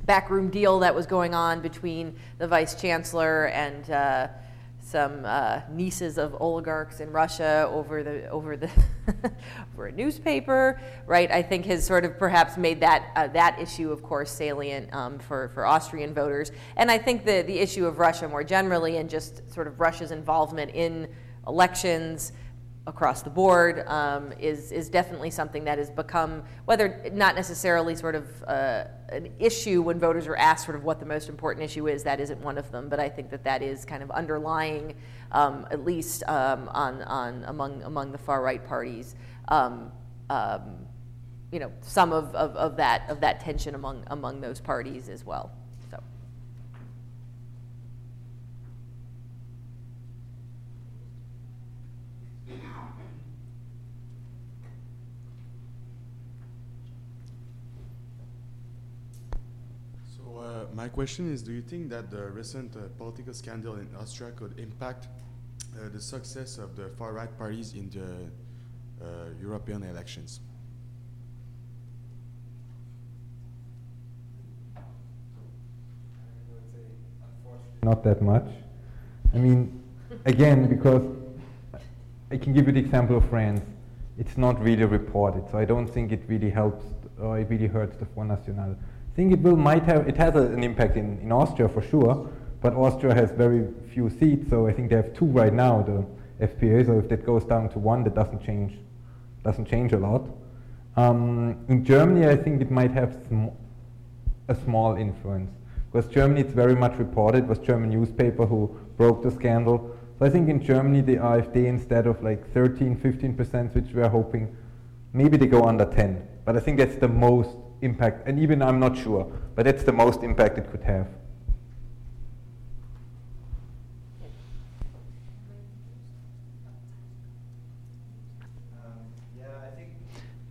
[SPEAKER 6] backroom deal that was going on between the vice chancellor and. Uh, some uh, nieces of oligarchs in Russia over the over the [laughs] over a newspaper, right? I think has sort of perhaps made that uh, that issue, of course, salient um, for for Austrian voters, and I think the the issue of Russia more generally, and just sort of Russia's involvement in elections, across the board um, is, is definitely something that has become, whether not necessarily sort of uh, an issue when voters are asked sort of what the most important issue is, that isn't one of them, but I think that that is kind of underlying, um, at least um, on, on among, among the far right parties, um, um, you know, some of, of, of, that, of that tension among, among those parties as well.
[SPEAKER 11] My question is, do you think that the recent uh, political scandal in Austria could impact uh, the success of the far-right parties in the uh, European elections?
[SPEAKER 5] Not that much. I mean, again, because I can give you the example of France. It's not really reported, so I don't think it really helps or it really hurts the Front National. I think it will might have it has a, an impact in, in Austria for sure, but Austria has very few seats, so I think they have two right now, the FPÖ. So if that goes down to one, that doesn't change doesn't change a lot. Um, in Germany, I think it might have sm a small influence because Germany it's very much reported. It was German newspaper who broke the scandal. So I think in Germany the AfD instead of like 13, 15 percent, which we are hoping, maybe they go under 10. But I think that's the most impact, and even I'm not sure, but that's the most impact it could have.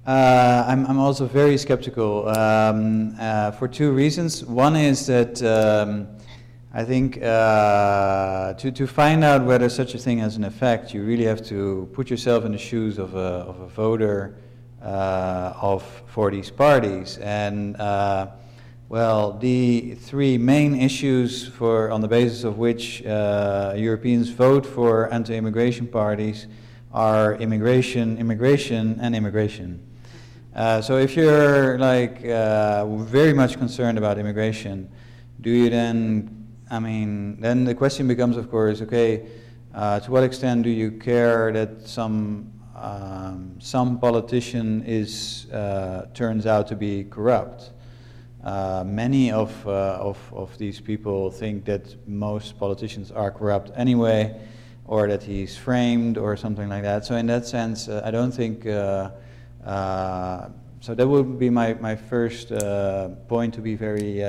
[SPEAKER 4] Uh, I'm, I'm also very skeptical um, uh, for two reasons. One is that um, I think uh, to, to find out whether such a thing has an effect, you really have to put yourself in the shoes of a, of a voter of for these parties. And uh, well, the three main issues for on the basis of which uh, Europeans vote for anti-immigration parties are immigration, immigration, and immigration. Uh, so if you're like uh, very much concerned about immigration, do you then I mean, then the question becomes, of course, okay, uh, to what extent do you care that some um, some politician is uh, turns out to be corrupt? Uh, many of, uh, of of these people think that most politicians are corrupt anyway, or that he's framed or something like that. So in that sense, uh, I don't think. Uh, so that would be my my first point to be very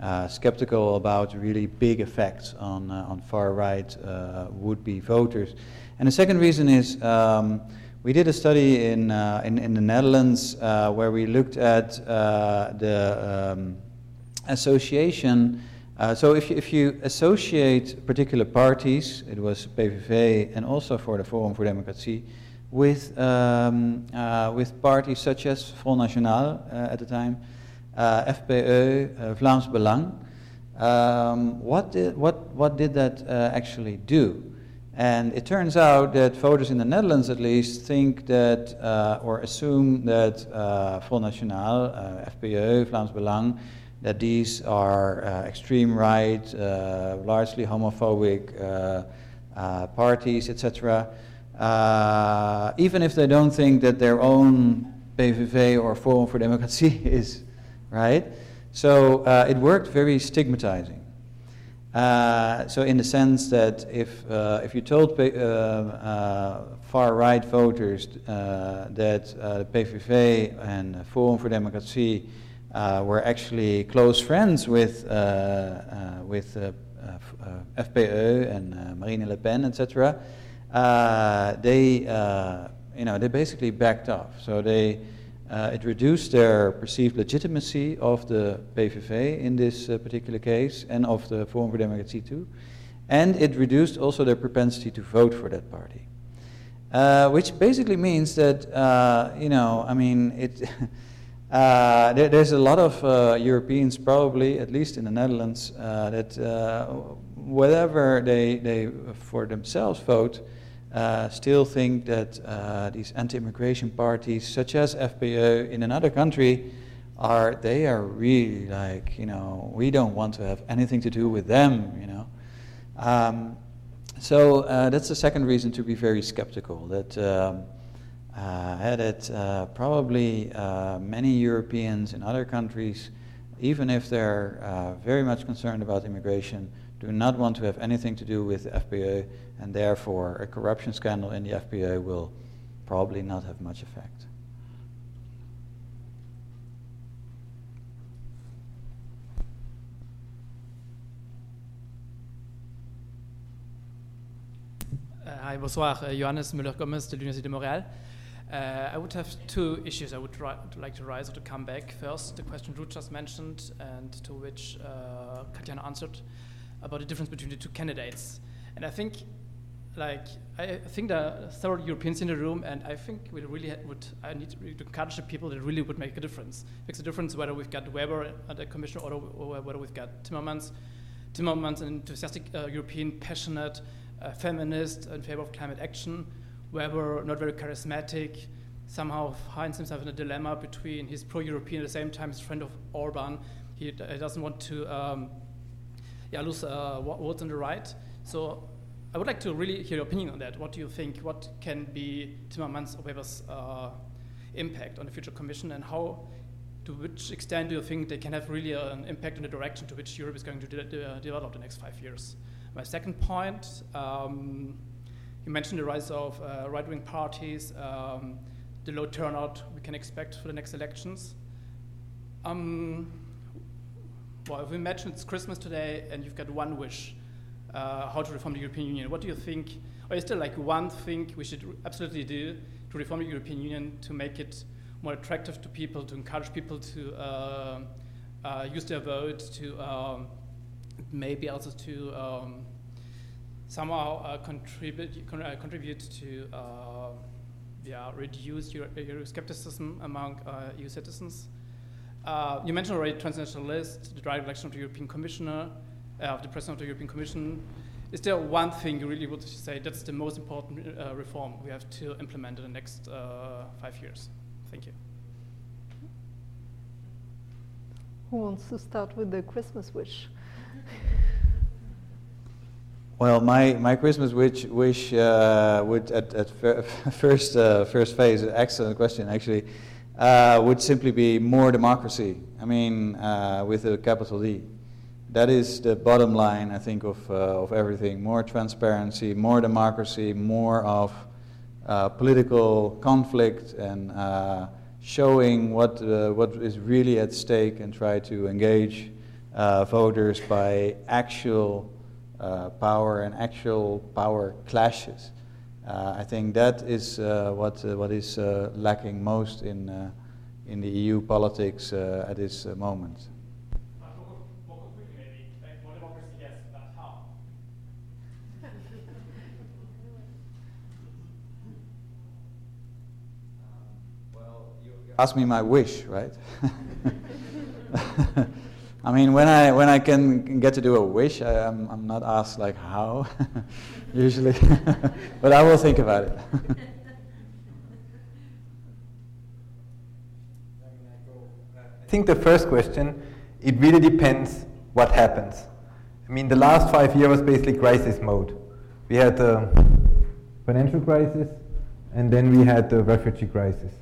[SPEAKER 4] uh, skeptical about really big effects on, uh, on far right uh, would be voters. And the second reason is um, we did a study in, uh, in, in, the Netherlands uh, where we looked at the um, association. so if you, if you associate particular parties, it was PVV and also for the Forum for Democracy, with, um, with parties such as Front National at the time, FPÖ, uh, Vlaams Belang. Um, what, did, what, what did that uh, actually do? And it turns out that voters in the Netherlands, at least, think that uh, or assume that uh, Front National, uh, FPÖ, Vlaams Belang, that these are uh, extreme right, largely homophobic parties, etc. even if they don't think that their own PVV or Forum voor Democratie [laughs] is right? So uh, it worked very stigmatizing. Uh, so in the sense that if, uh, if you told uh, uh, far-right voters uh, that the PVV and Forum voor Democratie were actually close friends with, with FPÖ and Marine Le Pen, etc., they, you know, they basically backed off. So they uh, it reduced their perceived legitimacy of the PVV in this uh, particular case and of the Forum for Democracy too. And it reduced also their propensity to vote for that party. Uh, which basically means that, uh, you know, I mean, it, [laughs] uh, there, there's a lot of uh, Europeans, probably, at least in the Netherlands, that whatever they, they for themselves vote, uh, still think that uh, these anti-immigration parties, such as FPÖ in another country, are they are really like you know we don't want to have anything to do with them, you know. Um, so uh, that's the second reason to be very skeptical. That um, uh, that uh, probably uh, many Europeans in other countries, even if they're very much concerned about immigration, do not want to have anything to do with FPÖ, and therefore a corruption scandal in the FPÖ will probably not have much effect.
[SPEAKER 12] Uh, hi, bonsoir. Uh, Johannes Müller-Gomez de l'Université de Montréal. Uh, I would have two issues I would like to raise or to come back. First, the question Ruth just mentioned and to which uh, Katjana answered about the difference between the two candidates. And I think, like, I think there are several Europeans in the room, and I think we really would, I need to encourage the people that really would make a difference. It Makes a difference whether we've got Weber at the commission or, whether we've got Timmermans. Timmermans, an enthusiastic uh, European, passionate, uh, feminist in favor of climate action. Weber, not very charismatic, somehow finds himself in a dilemma between he's pro-European at the same time he's friend of Orban. He, he doesn't want to um, yeah, lose uh, votes on the right. So I would like to really hear your opinion on that. What do you think? What can be Timmermans or Weber's uh, impact on the future commission, and how, to which extent do you think they can have really an impact on the direction to which Europe is going to de de develop the next five years? My second point, um, you mentioned the rise of uh, right-wing parties, um, the low turnout we can expect for the next elections. Um, well, if we imagine it's Christmas today and you've got one wish, uh, how to reform the European Union, what do you think, or is there like one thing we should absolutely do to reform the European Union to make it more attractive to people, to encourage people to uh, uh, use their vote, to um, maybe also to um, somehow uh, contribute con uh, contribute to uh, yeah reduce Euro Euroscepticism among EU citizens. you mentioned already transnational list, the direct election of the European Commissioner, of the President of the European Commission. Is there one thing you really would say that's the most important reform we have to implement in the next five years? Thank you.
[SPEAKER 2] Who wants to start with the Christmas wish?
[SPEAKER 4] Well, my, my Christmas wish, wish uh, would at, at fir [laughs] first uh, first phase, excellent question actually, uh, would simply be more democracy. I mean, uh, with a capital D. That is the bottom line, I think, of uh, of everything. More transparency, more democracy, more of uh, political conflict and showing what, uh, what is really at stake and try to engage uh, voters by actual uh, power and actual power clashes. Uh, I think that is uh, what, uh, what is lacking most in, in the EU politics at this moment. Ask me my wish, right? [laughs] I mean, when I when I can get to do a wish, I, am I'm, I'm not asked like how, [laughs] usually, [laughs] but I will think about it.
[SPEAKER 5] I think the first question, it really depends what happens. I mean, the last five years was basically crisis mode. We had the financial crisis, and then we had the refugee crisis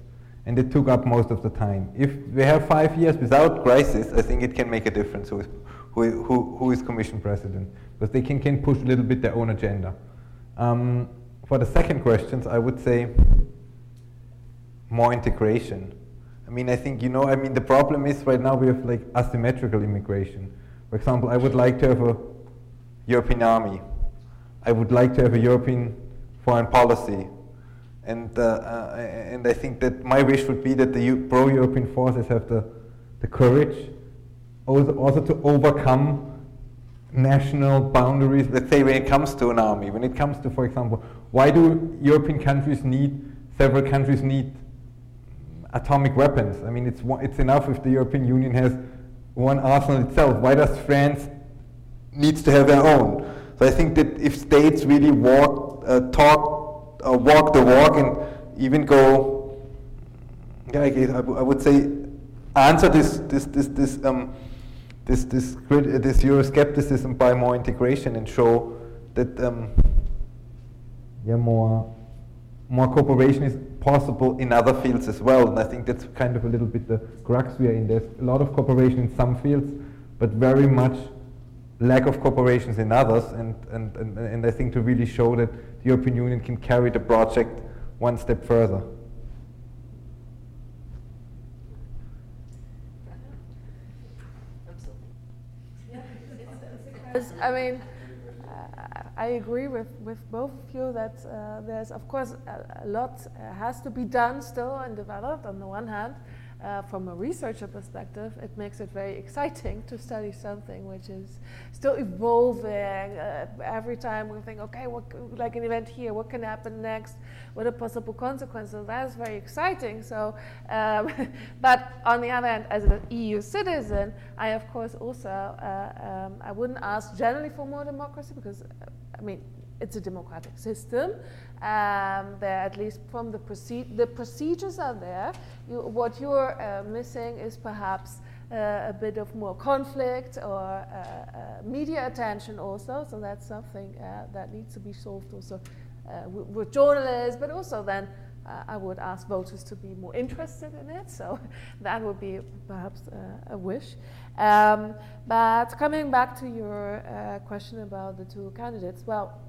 [SPEAKER 5] and it took up most of the time. If we have five years without crisis, I think it can make a difference who is, who, who, who is commission president, because they can, can push a little bit their own agenda. Um, for the second questions, I would say more integration. I mean, I think, you know, I mean, the problem is right now we have like asymmetrical immigration. For example, I would like to have a European army. I would like to have a European foreign policy and, uh, uh, and I think that my wish would be that the pro-European forces have the, the courage also, also to overcome national boundaries, let's say when it comes to an army, when it comes to, for example, why do European countries need, several countries need atomic weapons? I mean, it's, it's enough if the European Union has one arsenal itself. Why does France needs to have their own? So I think that if states really walk, uh, talk uh, walk the walk and even go, yeah, I, I, I would say, answer this this this this um, this this this Euroscepticism by more integration and show that um, yeah more more cooperation is possible in other fields as well. And I think that's kind of a little bit the crux we are in. There's a lot of cooperation in some fields, but very much lack of cooperations in others. And, and, and, and I think to really show that the European Union can carry the project one step further.
[SPEAKER 3] I mean, uh, I agree with, with both of you that uh, there's, of course, a, a lot uh, has to be done still and developed on the one hand uh, from a researcher perspective, it makes it very exciting to study something which is still evolving. Uh, every time we think, okay, what, like an event here, what can happen next? What are possible consequences? That is very exciting. So, um, [laughs] but on the other hand, as an EU citizen, I of course also uh, um, I wouldn't ask generally for more democracy because, I mean, it's a democratic system. Um, there, at least from the, proce- the procedures are there. You, what you're uh, missing is perhaps uh, a bit of more conflict or uh, uh media attention also. So that's something uh, that needs to be solved also uh, with, with journalists, but also then I would ask voters to be more interested in it. So [laughs] that would be perhaps a wish. Um, but coming back to your question about the two candidates, well,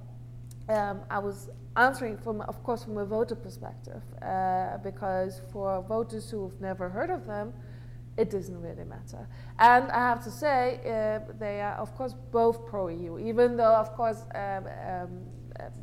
[SPEAKER 3] um, I was answering from, of course, from a voter perspective, uh, because for voters who've never heard of them, it doesn't really matter. And I have to say, uh, they are, of course, both pro-EU, even though, of course, um, um,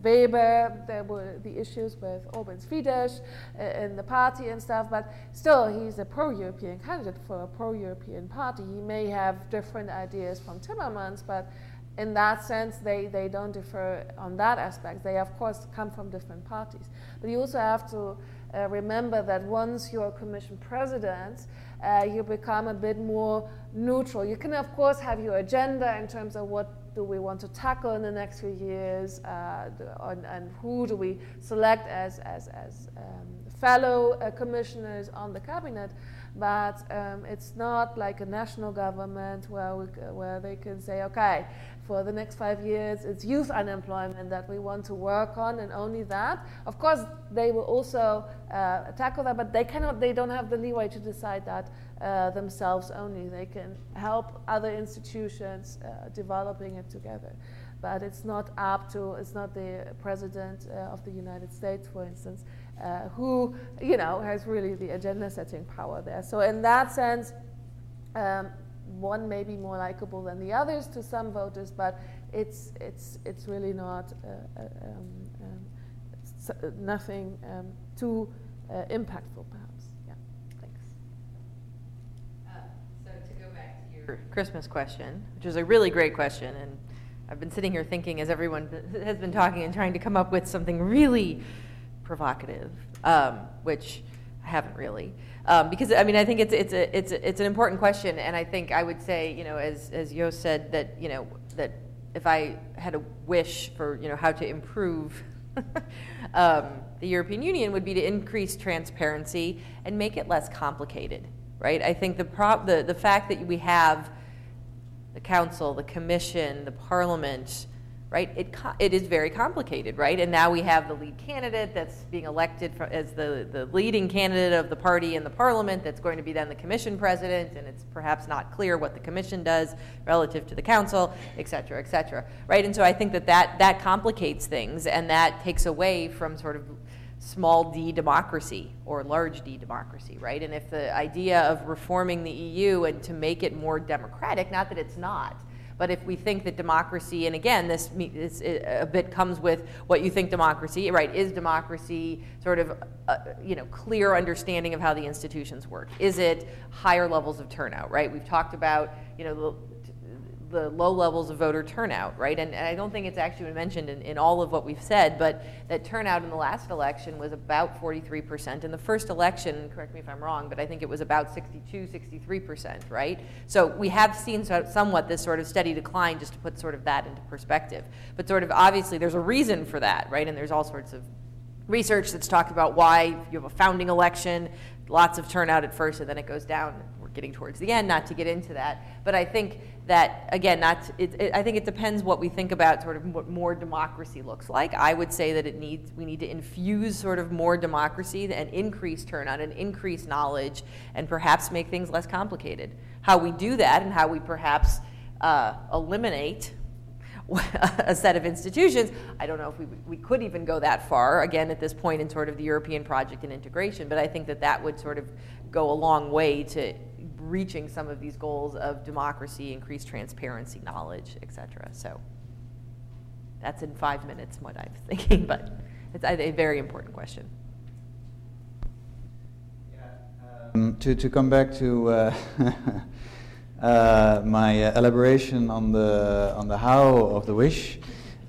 [SPEAKER 3] Weber, there were the issues with Orban's Fidesz uh, in the party and stuff, but still he's a pro-European candidate for a pro-European party. He may have different ideas from Timmermans, but in that sense, they, they don't differ on that aspect. They, of course, come from different parties. But you also have to uh, remember that once you're a commission president, uh, you become a bit more neutral. You can, of course, have your agenda in terms of what do we want to tackle in the next few years, uh, and, and, who do we select as, as, as um, fellow uh, commissioners on the cabinet. But um, it's not like a national government where, we, where they can say, okay, for the next five years, it's youth unemployment that we want to work on, and only that. Of course, they will also uh, tackle that, but they cannot. They don't have the leeway to decide that uh, themselves only. They can help other institutions uh, developing it together, but it's not up to. It's not the president uh, of the United States, for instance, uh, who you know has really the agenda-setting power there. So in that sense. Um, one may be more likable than the others to some voters, but it's, it's, it's really not uh, uh um, um, uh, nothing um, too uh, impactful, perhaps. Yeah, thanks.
[SPEAKER 6] so to go back to your Christmas question, which is a really great question, and I've been sitting here thinking as everyone has been talking and trying to come up with something really provocative, um, which I haven't really. Um, because I mean, I think it's it's a, it's a, it's an important question, and I think I would say, you know, as as Yo said that you know that if I had a wish for you know how to improve [laughs] um, the European Union would be to increase transparency and make it less complicated, right? I think the prop the the fact that we have the council, the commission, the parliament right? It, it is very complicated, right? And now we have the lead candidate that's being elected for, as the, the leading candidate of the party in the parliament that's going to be then the commission president, and it's perhaps not clear what the commission does relative to the council, et cetera, et cetera, right? And so I think that that, that complicates things, and that takes away from sort of small d democracy or large d democracy, right? And if the idea of reforming the EU and to make it more democratic, not that it's not, but if we think that democracy, and again, this, this a bit comes with what you think democracy, right? Is democracy sort of, a, uh, you know, clear understanding of how the institutions work? Is it higher levels of turnout, right? We've talked about, you know, the low levels of voter turnout, right? And, and I don't think it's actually been mentioned in, in, all of what we've said, but that turnout in the last election was about 43%. In the first election, correct me if I'm wrong, but I think it was about 62, 63%, right? So we have seen so, somewhat this sort of steady decline, just to put sort of that into perspective. But sort of obviously there's a reason for that, right? And there's all sorts of research that's talked about why you have a founding election, lots of turnout at first, and then it goes down. We're getting towards the end, not to get into that. But I think that again not it, it, i think it depends what we think about sort of what more democracy looks like i would say that it needs we need to infuse sort of more democracy and increase turnout and increase knowledge and perhaps make things less complicated how we do that and how we perhaps uh, eliminate [laughs] a set of institutions. I don't know if we, we could even go that far, again, at this point in sort of the European project and integration, but I think that that would sort of go a long way to reaching some of these goals of democracy, increased transparency, knowledge, et cetera. So that's in five minutes what I'm [laughs] thinking, but it's a very important question.
[SPEAKER 4] Um, to, to come back to uh, [laughs] uh, my elaboration on the, on the how of the wish,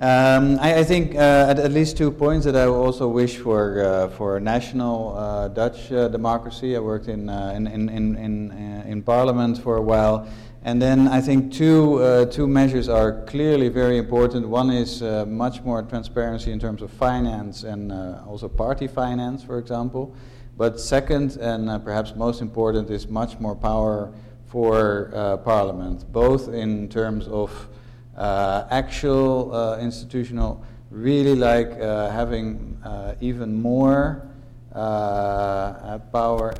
[SPEAKER 4] um, I, I, think uh, at, at, least two points that I also wish for uh, for national uh, Dutch uh, democracy. I worked in uh, in in in, uh, in, Parliament for a while, and then I think two two measures are clearly very important. One is much more transparency in terms of finance and also party finance, for example. But second, and perhaps most important, is much more power for Parliament, both in terms of uh, actual uh, institutional, really like uh, having even more power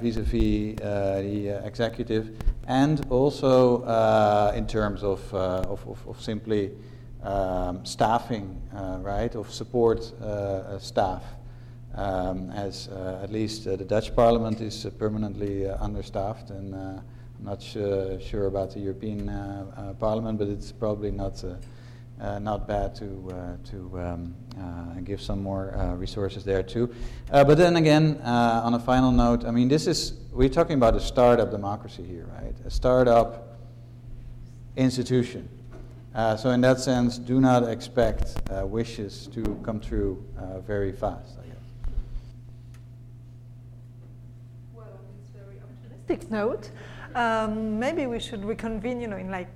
[SPEAKER 4] vis-a-vis the executive, and also in terms of, of, of, of, simply um, staffing, right, of support staff. Um, as uh, at least uh, the Dutch parliament is uh, permanently understaffed, and Not sure about the European uh, uh, Parliament, but it's probably not uh, uh, not bad to uh, to um, uh, give some more uh, resources there too. Uh, but then again, uh, on a final note, I mean, this is we're talking about a startup democracy here, right? A startup institution. Uh, so in that sense, do not expect wishes to come true very fast. I guess.
[SPEAKER 2] Well, on this very optimistic note, um, maybe we should reconvene, you know, in like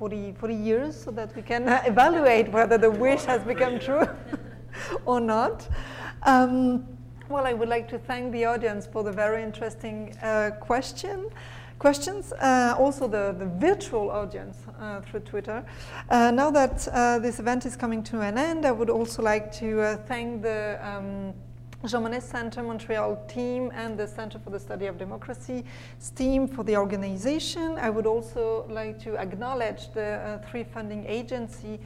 [SPEAKER 2] 40, 40 years so that we can [laughs] evaluate whether the wish has become true [laughs] or not. Um, well, I would like to thank the audience for the very interesting uh, question, questions, uh, also the, the virtual audience uh, through Twitter. Uh, now that uh, this event is coming to an end, I would also like to thank the um, Jean Monnet Center Montreal team and the Center for the Study of Democracy team for the organization. I would also like to acknowledge the uh, three funding agencies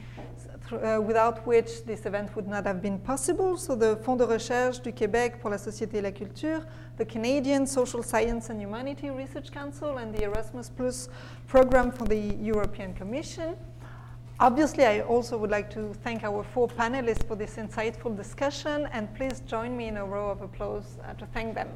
[SPEAKER 2] uh, without which this event would not have been possible. So the Fonds de recherche du Québec pour la Société et la Culture, the Canadian Social Science and Humanity Research Council, and the Erasmus Plus program for the European Commission. Obviously, I also would like to thank our four panelists for this insightful discussion, and please join me in a row of applause uh, to thank them.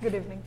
[SPEAKER 2] Good evening.